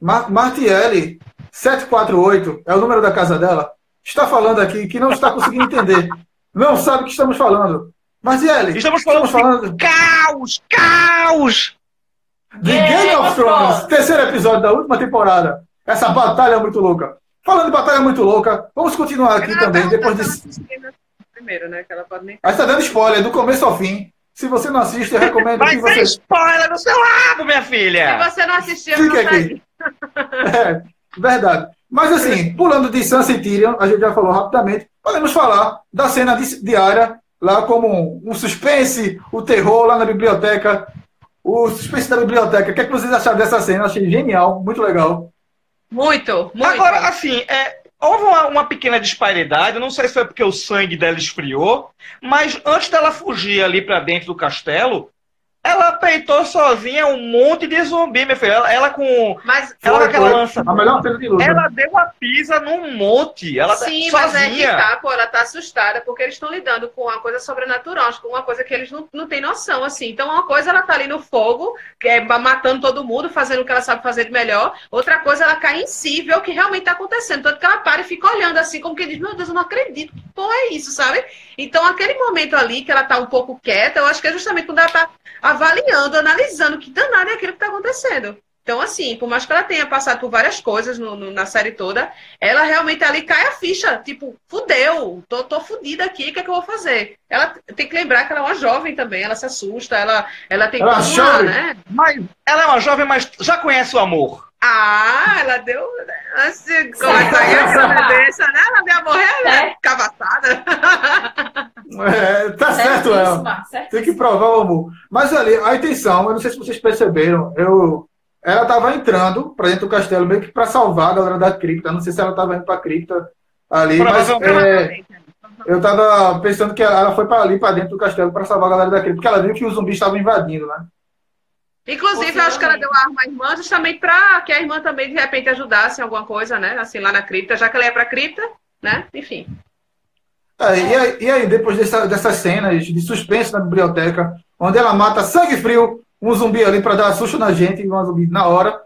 Mar Martiele, 748, é o número da casa dela, está falando aqui que não está conseguindo entender. Não sabe o que estamos falando. Martiele, Estamos falando estamos falando de caos! Caos! de Game of Thrones, Thrones. terceiro episódio da última temporada. Essa batalha é muito louca. Falando de batalha muito louca, vamos continuar aqui Ela também, tá- depois tá de. Primeiro, né? Que ela pode nem. Aí está dando spoiler, do começo ao fim. Se você não assiste, eu recomendo Vai que você. spoiler no seu lado, minha filha! Se você não assistiu, Fica não aqui. É, verdade. Mas assim, pulando de Sansa e Tyrion, a gente já falou rapidamente, podemos falar da cena di- diária, lá como um, um suspense, o terror lá na biblioteca, o suspense da biblioteca. O que, é que vocês acharam dessa cena? Achei genial, muito legal. Muito, muito. Agora, assim, é, houve uma, uma pequena disparidade, não sei se foi porque o sangue dela esfriou, mas antes dela fugir ali pra dentro do castelo, Ela peitou sozinha um monte de zumbi, meu filho. Ela, ela com. Mas Ela com Foi, aquela foi lança. A melhor cena de luta. Ela deu uma pisa num monte. Ela Sim, sozinha. mas é que tá, pô, ela tá assustada porque eles estão lidando com uma coisa sobrenatural, acho que uma coisa que eles não, não têm noção, assim. Então, uma coisa ela tá ali no fogo, que é matando todo mundo, fazendo o que ela sabe fazer de melhor. Outra coisa, ela cai em si, vê o que realmente tá acontecendo. Tanto que ela para e fica olhando assim, como que diz, meu Deus, eu não acredito, que porra é isso, sabe? Então, aquele momento ali que ela tá um pouco quieta, eu acho que é justamente quando ela tá avaliando, analisando que danado é aquilo que tá acontecendo. Então, assim, por mais que ela tenha passado por várias coisas no- no- na série toda, ela realmente ali cai a ficha. Tipo, fudeu, tô, tô fudida aqui, o que é que eu vou fazer? Ela tem que lembrar que ela é uma jovem também, ela se assusta, ela, ela tem Ela uma, chora. né? Mas ela é uma jovem, mas já conhece o amor. Ah, ela deu. Assim, como é que é essa, né? Deixa, né? Ela veio a morrer, né? É. Cavaçada. É, tá certo, ela. Tem que provar o amor. Mas ali, a intenção, eu não sei se vocês perceberam, eu, ela estava entrando para dentro do castelo meio que para salvar a galera da cripta. Não sei se ela estava indo para a cripta ali, mas é, Provavelmente. eu estava pensando que ela foi para ali, para dentro do castelo, para salvar a galera da cripta, porque ela viu que os zumbis estavam invadindo, né? Inclusive, eu acho que ela deu a arma à irmã justamente para que a irmã também, de repente, ajudasse em alguma coisa, né? Assim, lá na cripta, já que ela ia pra cripta, né? Enfim. É, e, aí, e aí, depois dessa, dessas cenas de suspense na biblioteca, onde ela mata sangue frio um zumbi ali para dar susto na gente, um zumbi na hora,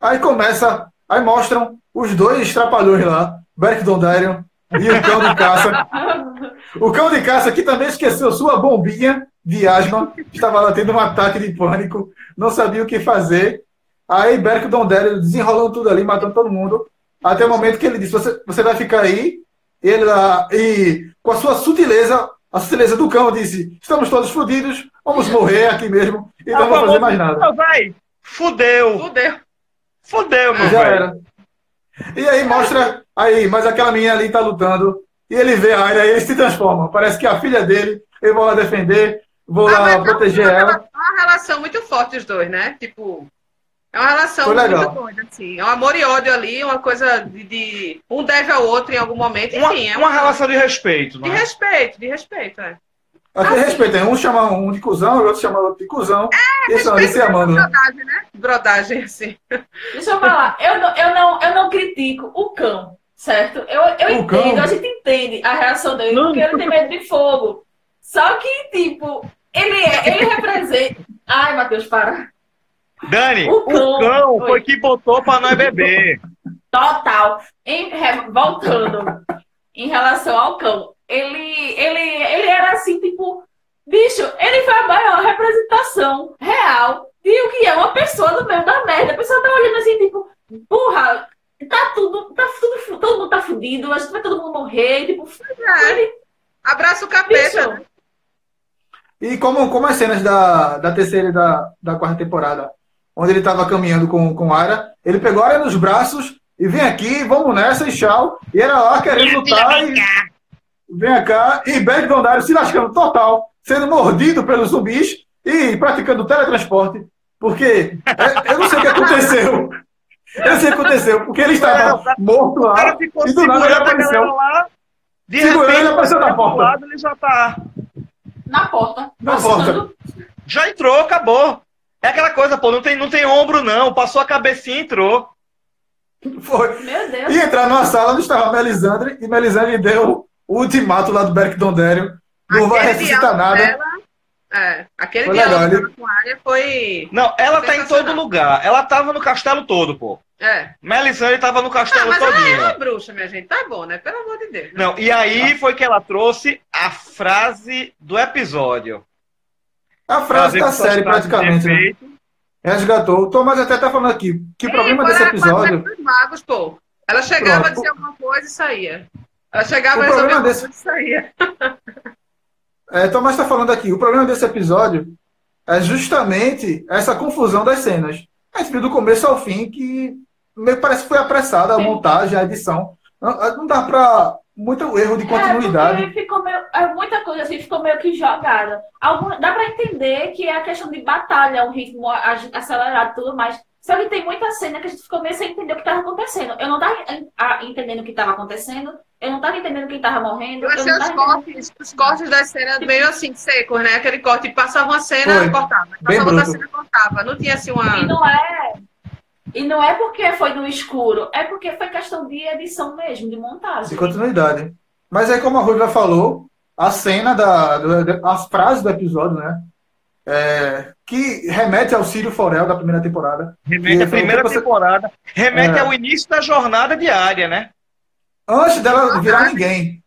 aí começa, aí mostram os dois trapalhões lá, Beric Dondarrion e o cão de caça. O cão de caça que também esqueceu sua bombinha de asma, estava lá tendo um ataque de pânico, não sabia o que fazer. Aí Beric Dondarrion desenrolando tudo ali, matando todo mundo, até o momento que ele disse, você, você vai ficar aí, ele lá, e com a sua sutileza, a sutileza do cão, disse: Estamos todos fodidos, vamos morrer aqui mesmo e não vamos fazer mais nada. Não, vai. Fudeu. Fudeu. Fudeu, meu Já velho. era. E aí mostra, aí, mas aquela menina ali tá lutando, e ele vê a área, e ele se transforma. Parece que é a filha dele, eu vou lá defender, vou Ah, lá mas é proteger uma, ela. rela- uma relação muito forte os dois, né? Tipo, é uma relação muito doida, assim. É um amor e ódio ali, uma coisa de, de- um deve ao outro em algum momento. Uma, Enfim, é uma relação de respeito, de né? respeito, de respeito, é. Respeito, hein? um chama um de cuzão, o outro chama o outro de cuzão, e eles estão ali se amando. né? Brodagem, né? Brodagem, assim. Deixa eu falar, eu não, eu não, eu não critico o cão, certo? Eu, eu O cão? entendo, a gente entende a reação dele, Não. porque ele tem medo de fogo. Só que, tipo, ele é, ele representa. Ai, Matheus, para. Dani, O o cão. cão Oi. foi que botou pra nós beber. Total. Em, voltando em relação ao cão, ele, ele, ele era assim, tipo, bicho, ele foi a maior representação real de o que é uma pessoa no meio da merda. A pessoa tá olhando assim, tipo, porra, tá tudo, tá tudo, todo mundo tá fudido, a gente vai todo mundo morrer, tipo, É. ele, Abraça o capeta, bicho? E como, como as cenas da, da terceira e da, da quarta temporada, onde ele estava caminhando com, com a Arya, ele pegou a Arya nos braços e vem aqui, vamos nessa e tchau. E era lá querendo lutar. E, vem cá. E Beric Dondarrion se lascando total, sendo mordido pelos zumbis e praticando teletransporte. Porque é, eu não sei o que aconteceu. Eu não sei o que aconteceu, porque ele estava morto O cara lá ficou e do nada ele apareceu. lá. De Segurando, repente, ele apareceu na porta. do lado, ele já tá. na porta. Na passando. Já entrou, acabou. É aquela coisa, pô, não tem, não tem ombro, não. Passou a cabecinha e entrou. Foi. Meu Deus. E entrar numa sala onde estava Melisandre, e Melisandre deu o ultimato lá do Beric Dondarrion. Não vai ressuscitar nada. dela- é, aquele Foi diálogo legal, com a área foi. Não, ela tá em todo lugar. Ela tava no castelo todo, pô. É. Melisandre tava no Ah, castelo mas ela todinho. é bruxa, minha gente. Tá bom, né? Pelo amor de Deus. né? Não, e aí foi que ela trouxe a frase do episódio. A frase da suas série, praticamente. Né? Resgatou. O Tomás até tá falando aqui que o problema desse a episódio. magos, pô. Ela chegava, Pronto. dizia alguma coisa e saía. Ela chegava, O problema desse- e saía. É, Tomás está falando aqui. O problema desse episódio é justamente essa confusão das cenas. A gente viu do começo ao fim que meio que parece que foi apressada a Sim. montagem, a edição. Não, não dá para muito erro de continuidade. É, ficou meio, é, muita coisa assim ficou meio que jogada. Algum, dá pra entender que é a questão de batalha, um ritmo acelerado e tudo mais. Só que tem muita cena que a gente ficou meio sem entender o que estava acontecendo. Eu não estava entendendo o que estava acontecendo, eu não estava entendendo quem estava morrendo. Eu achei não os cortes, os cortes das cenas meio assim, secos, né? Aquele corte, passava uma cena, Foi. cortava. Bem Passava outra bruto. cena, cortava. Não tinha assim E uma. não é. E não é porque foi no escuro, é porque foi questão de edição mesmo, de montagem. De continuidade. Mas aí, como a Ruiva falou, a cena da, do- as frases do episódio, né? É, que remete ao Círio Forel da primeira temporada. Remete à primeira você- temporada. Remete É. ao início da jornada diária, né? Antes dela virar ninguém.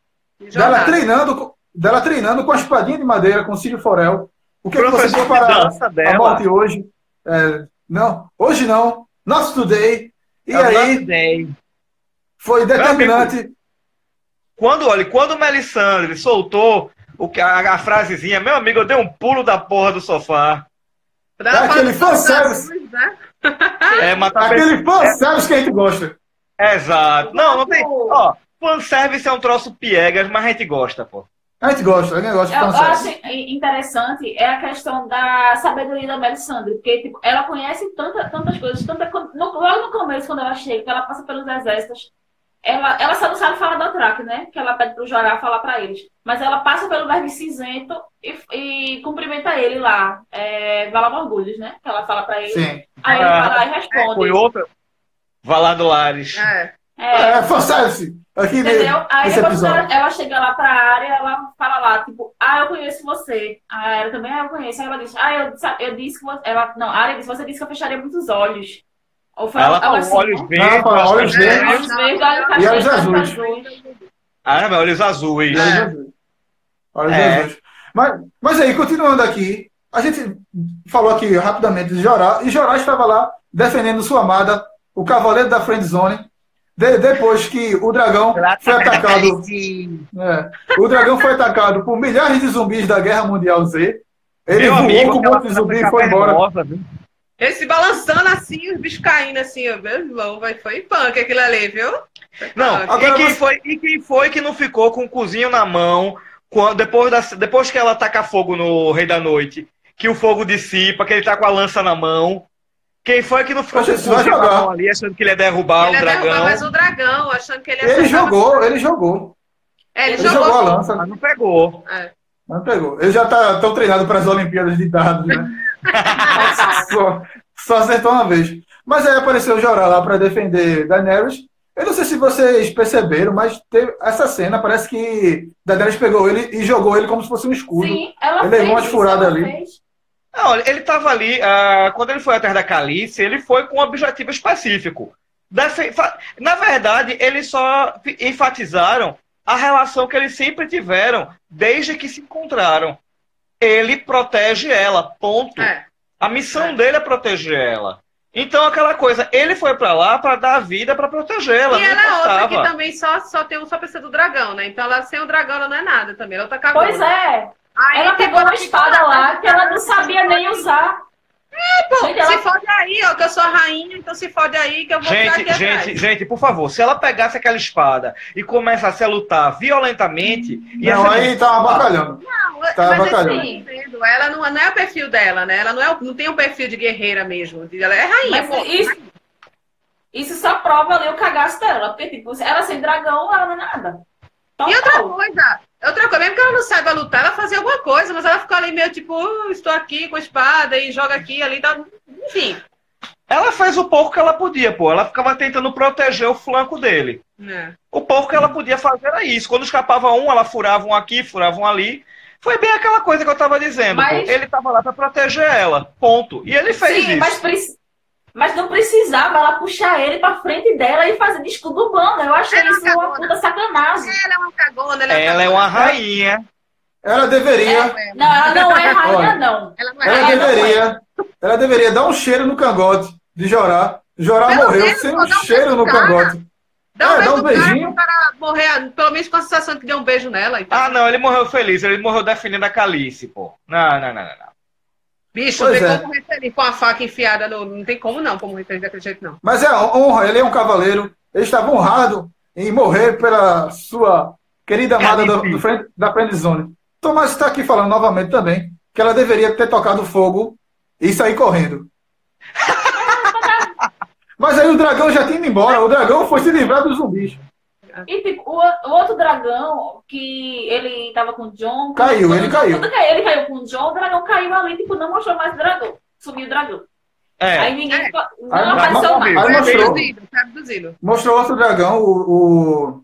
Dela treinando, com- dela treinando com a espadinha de madeira, com o Círio Forel. O que, é você Professor diz de para a morte hoje? É, não, hoje não. Not today. E É aí Day. foi determinante. Quando, olha, quando o Melisandre soltou o, que- a, a frasezinha, meu amigo, eu dei um pulo da porra do sofá. Ela É aquele fanservice. né? É, matar Aquele fanservice que a gente gosta. Exato. Não, não tem. Ó, fanservice é um troço piegas, mas a gente gosta, pô. A gente gosta, a gente gosta de Eu, eu acho interessante é a questão da sabedoria da Melisandre, porque tipo, ela conhece tanta, tantas coisas, tanta, no, logo no começo, quando ela chega, que ela passa pelos exércitos, ela, ela só não sabe falar do Atrak, né? Que ela pede pro Jorá falar pra eles. Mas ela passa pelo verme cinzento e, e cumprimenta ele lá. É, Valar Orgulhos, né? Que ela fala pra ele. Sim. Aí ele Ah, vai lá e responde. Foi outra. Valado Lares. É. É, É, fanservice. Aqui Entendeu? Aí depois ela, ela chega lá pra área, ela fala lá, tipo, ah, eu conheço você. A área também, ah, eu conheço. Aí ela diz, ah, eu, eu disse que você. Ela, não, a área disse, você disse que eu fecharia muitos olhos. Ou foi Ela algo falou assim, olhos né? verdes, Ela falou olhos olhos verdes. verdes. Olhos verdes, olhos E olhos olhos azuis. azuis. Ah, meu, olhos azuis. Olha É. É. Jesus. Mas, mas aí, continuando aqui, a gente falou aqui rapidamente de Jorá, e Jorá estava lá defendendo sua amada, o cavaleiro da Friendzone, de, depois que o dragão foi atacado. é, o dragão foi atacado por milhares de zumbis da Guerra Mundial Z. Ele Meu voou amigo, com um monte de zumbi e foi embora. nervosa? Ele se balançando assim, os bichos caindo assim, ó, meu irmão, vai, foi punk aquilo ali, viu? Não. Agora e, quem você- foi, e quem foi que não ficou com o cozinho na mão quando, depois, da, depois que ela taca fogo no Rei da Noite? Que o fogo dissipa, que ele tá com a lança na mão. Quem foi que não ficou Poxa, com o cozinho na mão ali, achando que ele ia derrubar ele o ia derrubar dragão? mais o dragão, achando que ele ia Ele jogou, ele jogou. É, ele, Ele jogou a jogou. lança. Mas não pegou. Não pegou. Ele já tá tão treinado para as Olimpíadas de dados, né? só, só acertou uma vez. Mas aí apareceu o Jorah lá para defender Daenerys. Eu não sei se vocês perceberam, mas teve essa cena parece que Daenerys pegou ele e jogou ele como se fosse um escudo. Sim, ela Ele fez. levou umas furadas ela ali. fez. Não, olha, ele estava ali, ah, quando ele foi atrás da Calice, ele foi com um objetivo específico. Na verdade, eles só enfatizaram a relação que eles sempre tiveram desde que se encontraram. Ele protege ela, ponto. É. A missão É. dele é proteger ela. Então, aquela coisa, ele foi pra lá pra dar a vida pra protegê-la. E ela é outra que também só, só tem um só precisa do dragão, né? Então ela sem o dragão ela não é nada também. Ela tá cagando. Pois é. Aí, Ela pegou uma espada lá que ela não sabia nem usar. Pô, Gente, ela- Se fode aí, ó, que eu sou a rainha, então se fode aí que eu vou ficar Gente, aqui gente, atrás. gente, por favor, se ela pegasse aquela espada e começasse a lutar violentamente, ia Não, aí tá abacalhando. Não, Tá mas bacalhando. assim, ela não, não é o perfil dela, né? Ela não, é, o- não tem um perfil de guerreira mesmo. Ela é rainha, Mas pô. isso, isso só prova ali o cagaço dela. Porque, tipo, ela sem dragão, ela não é nada. Então, E outra coisa, outra coisa, mesmo que ela não saiba lutar, ela fazia alguma coisa, mas ela ficou ali meio tipo, "Uh, estou aqui com a espada e joga aqui ali, tá... enfim. Ela fez o pouco que ela podia, pô. Ela ficava tentando proteger o flanco dele. né? O pouco que ela podia fazer era isso. Quando escapava um, ela furava um aqui, furava um ali. Foi bem aquela coisa que eu tava dizendo. Mas-. Ele tava lá pra proteger ela. Ponto. E ele fez Sim, isso. mas, mas não precisava ela puxar ele pra frente dela e fazer de escudo urbano. Eu achei Ela isso uma puta sacanagem. Ela é uma cagona, ela, Ela é uma rainha. Ela deveria, É, Não, ela não é rainha, não. ela não é ela rainha, não. deveria, ela deveria dar um cheiro no cangote de Jorá. Jorá Pelo morreu menos, sem um dá cheiro no cara. cangote. Dá É, um dá beijo um beijinho. pro cara morrer, pelo menos com a sensação de que deu um beijo nela. Então. Ah, não, ele morreu feliz. Ele morreu defendendo a Calice, pô. Não, não, não, não. não. Bicho, Pois não tem é. como feliz com a faca enfiada no... Não tem como não, como feliz daquele jeito, não. Mas é honra, ele é um cavaleiro. Ele estava honrado em morrer pela sua querida amada do, do friend- da friendzone. Tomás está aqui falando novamente também que ela deveria ter tocado fogo e sair correndo. Mas aí o dragão já tinha ido embora. O dragão foi se livrar dos zumbis. E tipo, o, o outro dragão, que ele tava com o John. Caiu, quando ele caiu. quando caiu, ele caiu com o John, o dragão caiu ali, tipo, não mostrou mais o dragão. Sumiu o dragão. É. Aí ninguém. É. Não Aí- apareceu mais. Aí Foi mostrou. foi abduzido. Mostrou outro dragão, o, o,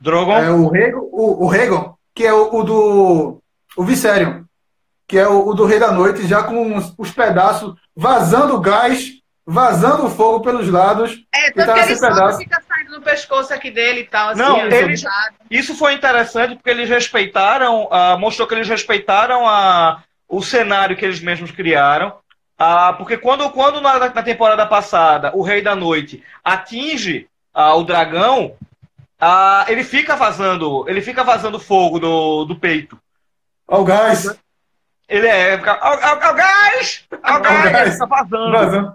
Drogon. é, o, Rego, o, o Regon, que é o, o do. O Viserion, que é o, o do Rei da Noite, já com os, os pedaços vazando gás, vazando fogo pelos lados. É, E tanto tá que ele pedaço. fica no pescoço aqui dele e tal. Assim, Não, ó, ele- soltado. Isso foi interessante porque eles respeitaram, ah, mostrou que eles respeitaram a, o cenário que eles mesmos criaram. Ah, porque quando, quando na, na temporada passada o Rei da Noite atinge ah, o dragão, ah, ele fica vazando, ele fica vazando fogo do, do peito. Ó, o gás. Ele é. Ao, ao, ao gás! Ao gás! vazando. Vazando.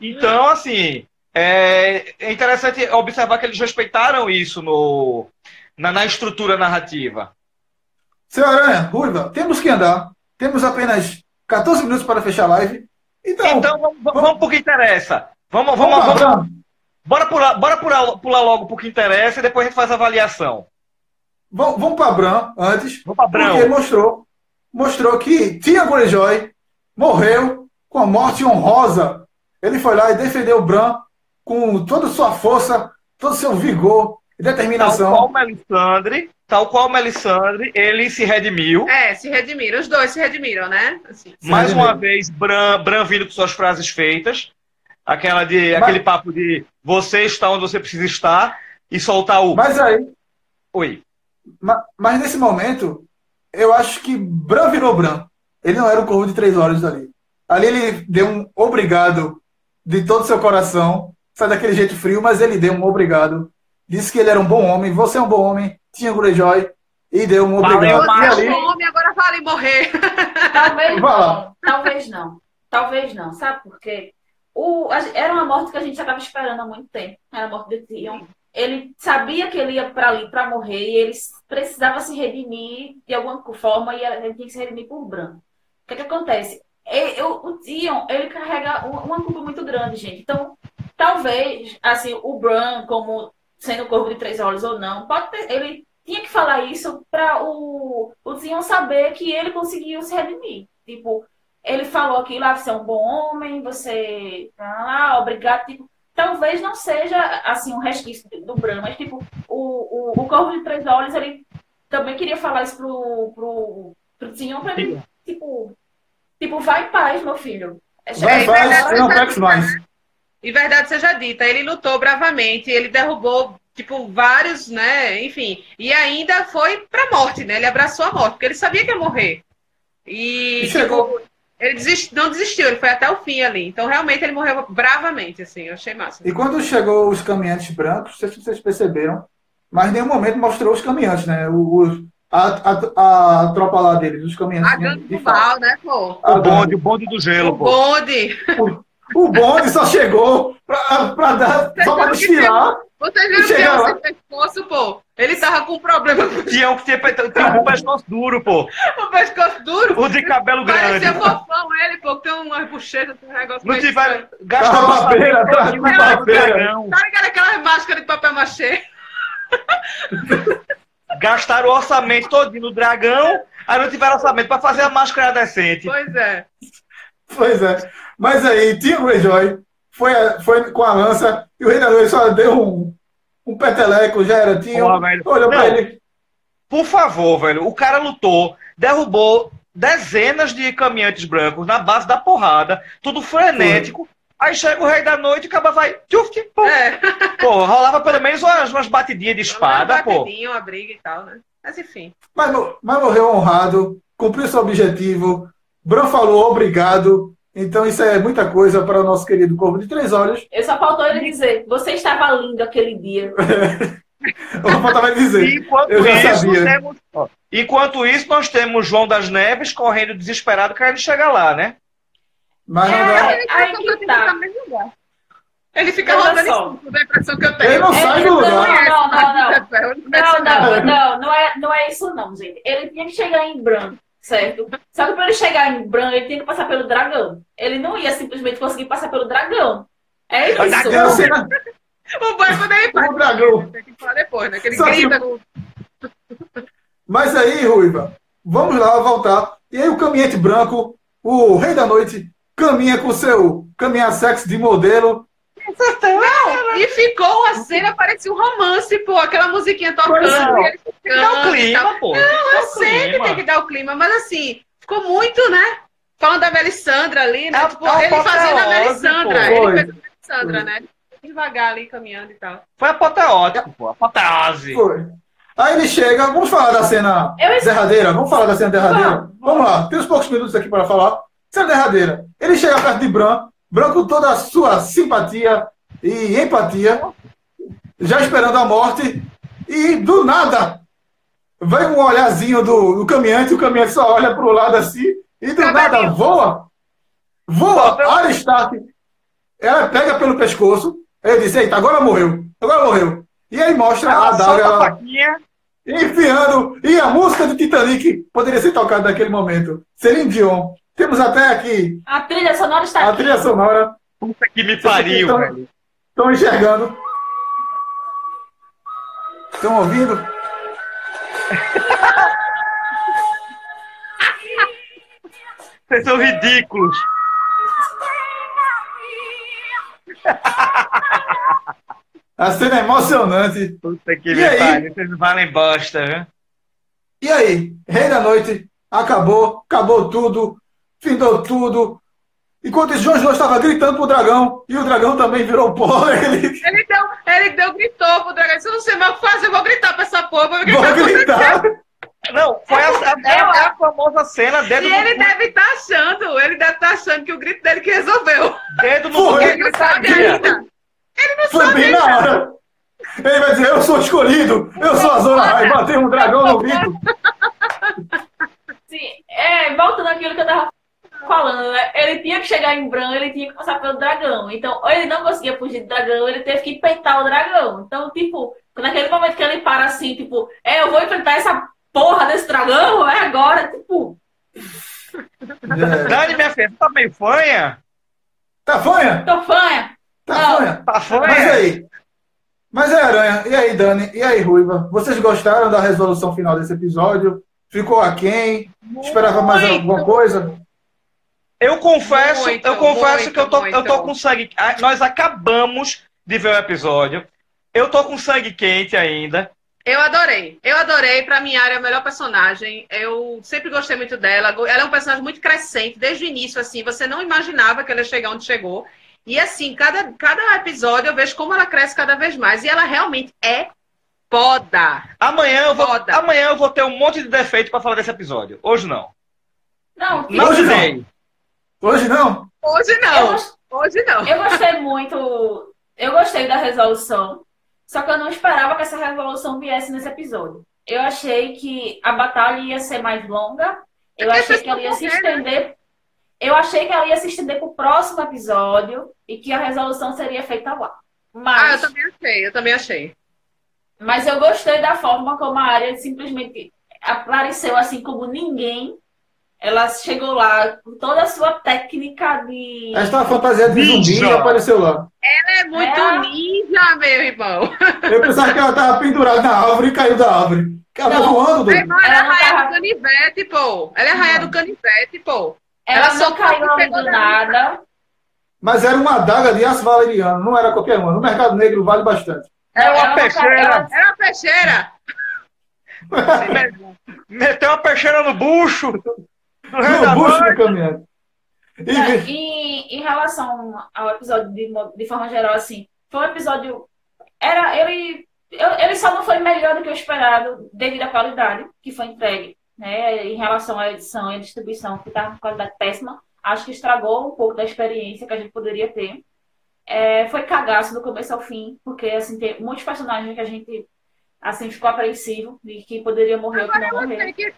Então, assim, é, é interessante observar que eles respeitaram isso no, na, na estrutura narrativa. Seu Aranha, Ruiva, temos que andar. Temos apenas 14 minutos para fechar a live. Então, Então, vamos, vamos pro que interessa. Vamos, vamos, vamos, vamos, vamos. bora pular, bora pular, pular logo pro que interessa e depois a gente faz a avaliação. Vamos, vamos para Bran antes. Vamos pra Porque Brão. mostrou, mostrou que Tia Greyjoy morreu com a morte honrosa. Ele foi lá e defendeu o Bran com toda a sua força, todo o seu vigor e Tal determinação. qual Melisandre, tal qual Melisandre, ele se redimiu. É, se redimiram. Os dois se redimiram, né? Assim. Se Mais redimiu. uma vez, Bran, Bran vindo com suas frases feitas. Aquela de, Mas- aquele papo de você está onde você precisa estar e soltar o. Mas aí, Oi. ma- mas nesse momento, eu acho que Bran virou Bran. Ele não era um corvo de três horas ali. Ali ele deu um obrigado de todo o seu coração. Sai daquele jeito frio, mas ele deu um obrigado. Disse que ele era um bom homem. Você é um bom homem. Tinha Greyjoy. E deu um Valeu, obrigado. Você E é ali, um homem, agora vale morrer. Talvez não. Talvez não. Talvez não. Sabe por quê? O, era uma morte que a gente já estava esperando há muito tempo. Era a morte de Theon. Ele sabia que ele ia para ali para morrer e ele precisava se redimir de alguma forma e ele tinha que se redimir por Bran. O que, que acontece? E- eu- o Theon, ele carrega um- uma culpa muito grande, gente. Então, talvez, assim, o Bran, como sendo corvo de três olhos ou não, pode ter, ele tinha que falar isso para o, o Theon saber que ele conseguiu se redimir. Tipo, ele falou aquilo, ah, você é um bom homem, você. Ah, obrigado. Tipo, talvez não seja assim um resquício do Bran, mas tipo, o, o, o Corvo de Três Olhos, ele também queria falar isso pro, pro, pro Theon pra ele, tipo, tipo, vai em paz, meu filho. vai, É, faz, verdade, não verdade, pex mais. E verdade seja dita, ele lutou bravamente, ele derrubou, tipo, vários, né? Enfim. E ainda foi pra morte, né? Ele abraçou a morte, porque ele sabia que ia morrer. E, E chegou. tipo, ele desist- não desistiu, ele foi até o fim ali. Então, realmente, ele morreu bravamente, assim. Eu achei massa. E quando chegou os caminhantes brancos, não sei se vocês perceberam, mas em nenhum momento mostrou os caminhantes, né? O- a, a, a tropa lá deles, os caminhantes. A gangue de mal, né, pô? A O bonde, o bonde do O gelo, pô. bonde. O bonde só chegou pra, pra dar, só pra desfilar. Você viu que o lá. sem pescoço, pô? Ele tava com um problema com Tinha um que tinha, tinha um pescoço duro, pô. o pescoço duro. O de cabelo grande. Parecia fofão ele, pô, que tem uma bochecha, tem um negócio Não meio tiveram. Gastaram Tava beira, base do beira. dragão. Tá ligado aquela máscara de papel machê? Gastaram o orçamento todinho no dragão, aí não tiveram orçamento pra fazer a máscara decente. Pois é. Pois é. Mas aí, tinha o Greyjoy, foi, foi com a lança, e o Rei da Noite só deu um, um peteleco, já era. Velho. olhou pra ele. Por favor, velho, o cara lutou, derrubou dezenas de caminhantes brancos na base da porrada, tudo frenético. Aí chega o Rei da Noite e acaba vai. Tchuft, pô. É. Pô, rolava pelo menos umas, umas batidinhas de espada, pô. batidinha, uma briga e tal, né? Mas enfim. Mas, mas morreu honrado, cumpriu seu objetivo. Bran falou obrigado. Então isso é muita coisa para o nosso querido Corvo de Três Olhos. Eu só faltou ele dizer, você estava lindo aquele dia. Eu também dizer. Enquanto Eu já isso, sabia. temos, ó, enquanto isso, nós temos João das Neves correndo desesperado querendo chegar lá, né? Mas não É, dá. aí que tá. no mesmo lugar. Ele fica rodando em cima, da impressão que eu Ele tenho. não sai do não, lugar. não, não, não. Não, não, não, não, não é, não é isso não, gente. Ele tinha que chegar em branco, certo? Só que para ele chegar em branco, ele tinha que passar pelo dragão. Ele não ia simplesmente conseguir passar pelo dragão. É isso. Tem a cena, O bom é quando ele faz. o dragão. Tem que falar depois, né? Que ele Só que- grita no. Mas aí, Ruiva, vamos lá voltar. E aí o caminhante branco, o rei da noite, caminha com o seu caminhar sexo de modelo. Não, e ficou a cena, parecia um romance, pô, aquela musiquinha tocando, Pois e ele Tem que dar o ficando e tal. clima, pô. Não, eu sei que tem que dar o clima, mas assim, ficou muito, né? Falando da Melissandra ali, né? É, tipo, é ele fazendo a Melissandra, pô. ele fez a Melissandra, né? Devagar ali, caminhando e tal. Foi apoteótico, pô. Apoteose. Foi. Aí ele chega, vamos falar da cena Eu derradeira, vamos falar da cena derradeira. Vamos, Vamos lá, tem uns poucos minutos aqui para falar. Cena derradeira. Ele chega perto de Bran, Bran com toda a sua simpatia e empatia, já esperando a morte, e do nada vem um olhazinho do, do caminhante, o caminhante só olha pro lado assim, e do nada voa, voa, Arya Stark, ela pega pelo pescoço, ele diz, eita, agora morreu, agora morreu. E aí mostra a Ela a ela, faquinha. enfiando. E a música do Titanic poderia ser tocada naquele momento. Celine Dion. Temos até aqui A trilha sonora está a aqui. trilha sonora. Puta que me pariu, velho. Estão enxergando. Estão ouvindo? Vocês são ridículos. A cena é emocionante. Puta que E me aí? pariu. Vocês valem bosta, viu? E aí? Rei da Noite acabou, acabou tudo, findou tudo. Enquanto isso, Snow estava gritando pro dragão, e o dragão também virou pó. Ele Ele deu, ele deu, gritou pro dragão. Se eu não sei mais o que fazer, eu vou gritar pra essa porra. Vou vou gritar. gritar. Não, foi a, a, é a- a famosa cena dedo E no, ele deve estar achando, ele deve estar achando que o grito dele que resolveu. dedo no Foi. cu Ele não sabe ainda. Ele não Foi sabe bem ainda. na hora. Ele vai dizer, eu sou escolhido, eu sou a Zona High, bateu um dragão no vidro. Sim, é, voltando àquilo que eu tava falando, né? Ele tinha que chegar em Bran, ele tinha que passar pelo dragão. Então, ou ele não conseguia fugir do dragão, ele teve que peitar o dragão. Então, tipo, naquele momento que ele para assim, tipo, é, eu vou enfrentar essa porra desse dragão, é agora, tipo, É. Dani, minha filha, tá meio fanha? Tá fanha? tô fanha. Tá Não. fanha? Tá Mas fanha? aí, mas é Aranha, e aí Dani, e aí Ruiva, vocês gostaram da resolução final desse episódio? Ficou aquém? Esperava mais alguma coisa? Eu confesso, Muito, eu confesso muito, que eu tô, muito. eu tô com sangue. Nós acabamos de ver o episódio. Eu tô com sangue quente ainda. Eu adorei. Eu adorei. Pra mim, Arya é a melhor personagem. Eu sempre gostei muito dela. Ela é um personagem muito crescente. Desde o início, assim, você não imaginava que ela ia chegar onde chegou. E, assim, cada, cada episódio eu vejo como ela cresce cada vez mais. E ela realmente é foda. Amanhã eu vou, Foda. amanhã eu vou ter um monte de defeito pra falar desse episódio. Hoje não. Não, Não Hoje não. Hoje não? Hoje eu, não. gos- Hoje não. eu gostei muito. Eu gostei da resolução. Só que eu não esperava que essa resolução viesse nesse episódio. Eu achei que a batalha ia ser mais longa. Eu Porque achei que ela ia se morreram, estender. Eu achei que ela ia se estender pro próximo episódio e que a resolução seria feita lá. Ah, eu Mas, também achei. Eu também achei. mas eu gostei da forma como a área simplesmente apareceu assim como ninguém. Ela chegou lá com toda a sua técnica de. Esta fantasia de zumbi Ninja. apareceu lá. Ela é muito É. ninja, meu irmão. Eu pensava que ela tava pendurada na árvore e caiu da árvore. Ela tá Não. voando, Meu doido. irmão, ela é Ela não raia tava- do canivete, pô. Ela é raia Não. do canivete, pô. Ela, ela só caiu do da nada. Mas era uma adaga de aço valeriano, não era qualquer uma. No mercado negro vale bastante. É Ela uma não peixeira. ela- Era uma peixeira. Meteu uma peixeira no bucho. No rei da No bucho noite. do caminhante. E É, vi- E em relação ao episódio de, de forma geral, assim, foi um episódio. Era, ele, ele só não foi melhor do que o esperado devido à qualidade que foi entregue. Né? Em relação à edição e à distribuição, que estava com qualidade péssima, acho que estragou um pouco da experiência que a gente poderia ter. É, foi cagaço do começo ao fim, porque assim, tem muitos personagens que a gente assim, ficou apreensivo de que poderia morrer ou que não morrer. que,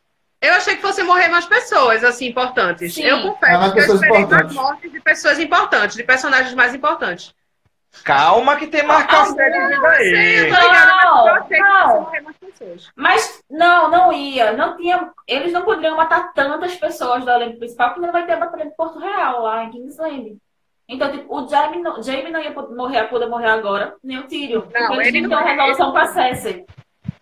eu achei que fossem morrer mais pessoas, assim, importantes. Sim. Eu Ah, confesso mais que eu pessoas esperei mais importantes. mortes de pessoas importantes, de personagens mais importantes. Calma que tem marcação de vida Eu aí. tô ligada, mas eu achei que não. fossem morrer mais pessoas. Mas não, não ia. Não tinha. Eles não poderiam matar tantas pessoas do elenco principal, porque não vai ter a batalha de Porto Real lá em Kingsland. Então, tipo, o Jaime não, Jaime não ia morrer, poder morrer agora, nem o Tyrion. Não, porque eles ele não é. resolução pra Cersei.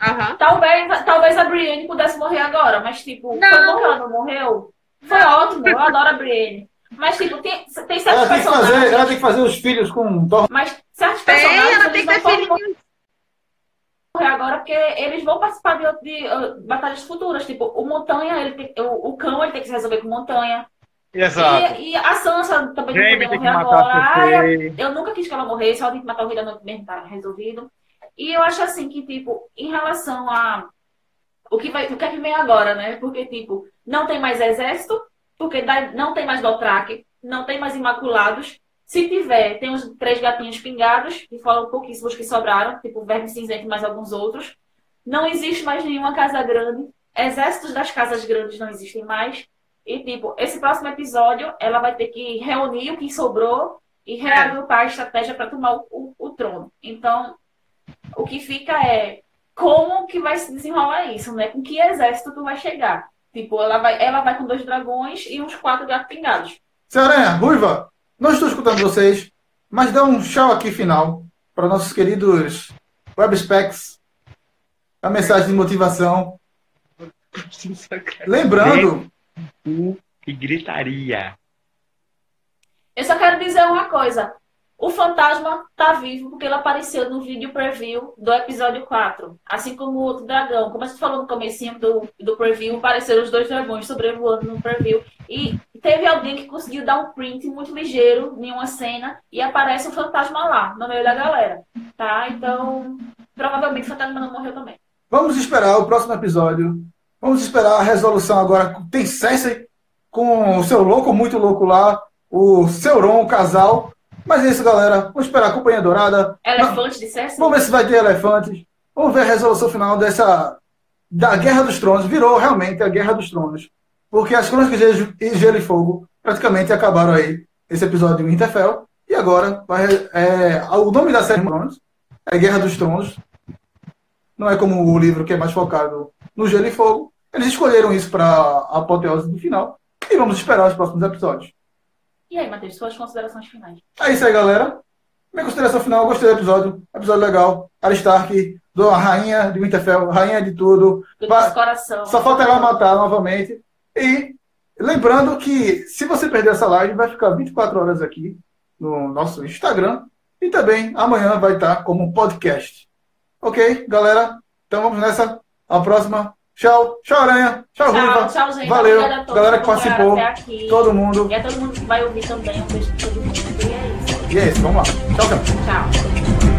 Aham. Talvez, talvez a Brienne pudesse morrer agora, mas, tipo, Não. foi bom que ela não morreu. Foi ótimo, eu adoro a Brienne. Mas, tipo, tem, tem certos Ela tem, que personagens. fazer, ela tem que fazer os filhos com Thor. Mas certos Tem, personagens. ela tem que não ter morrer agora porque eles vão participar de, de, uh, batalhas futuras. Tipo, o Montanha, ele tem- o, o cão ele tem que se resolver com Montanha. Exato. E, e a Sansa também Jamie não que morrer agora. Ai, eu nunca quis que ela morresse, ela tem que matar o rei da noite mesmo, tá resolvido. E eu acho assim que, tipo, em relação a o que, vai, o que é que vem agora, né? Porque, tipo, não tem mais exército, porque não tem mais Dothraki, não tem mais Imaculados. Se tiver, tem os três gatinhos pingados, que foram pouquíssimos que sobraram, tipo Verme Cinzento e mais alguns outros. Não existe mais nenhuma casa grande. Exércitos das casas grandes não existem mais. E, tipo, esse próximo episódio, ela vai ter que reunir o que sobrou e reagrupar a estratégia para tomar o- o trono. Então, o que fica é como que vai se desenrolar isso, né? Com que exército tu vai chegar? Tipo, ela vai, ela vai com dois dragões e uns quatro gatos pingados. Senhora Ruiva, não estou escutando vocês, mas dá um tchau aqui final para nossos queridos webspecs. A mensagem de motivação. Lembrando, E gritaria. Eu só quero dizer uma coisa. O fantasma tá vivo porque ele apareceu no vídeo preview do episódio 4. Assim como o outro dragão. Como a gente falou no comecinho do, do preview, apareceram os dois dragões sobrevoando no preview. E teve alguém que conseguiu dar um print muito ligeiro em uma cena e aparece o fantasma lá, no meio da galera. Tá? Então, provavelmente o fantasma não morreu também. vamos esperar o próximo episódio. Vamos esperar a resolução agora. Tem Cersei com o seu louco, muito louco lá, o Sauron, o casal. Mas é isso, galera. Vamos esperar a Companhia Dourada. Elefante de Cersei? Vamos ver se vai ter elefantes. Vamos ver a resolução final dessa. da Guerra dos Tronos. Virou realmente a Guerra dos Tronos. Porque as Crônicas de Gelo- e Gelo e Fogo praticamente acabaram aí. Esse episódio de Winterfell. E agora, vai, é, o nome da série Tronos é Guerra dos Tronos. Não é como o livro que é mais focado no Gelo e Fogo. Eles escolheram isso para a apoteose do final. E vamos esperar os próximos episódios. E aí, Matheus, suas considerações finais? É isso aí, galera. Minha consideração final, gostei do episódio. Episódio legal. Arya Stark, do a rainha de Winterfell, rainha de tudo. Nosso coração. Só falta ela matar novamente. E lembrando que se você perder essa live, vai ficar 24 horas aqui no nosso Instagram. E também amanhã vai estar como podcast. Ok, galera? Então vamos nessa. A próxima. Tchau. Tchau, Aranha. Tchau, Tchau, Ruiva. tchau, gente. Valeu. Obrigada a todos Galera que participou. Todo mundo. E a todo mundo que vai ouvir também. Um beijo pra todo mundo. E é isso. E é isso. Vamos lá. Tchau, tchau. Tchau.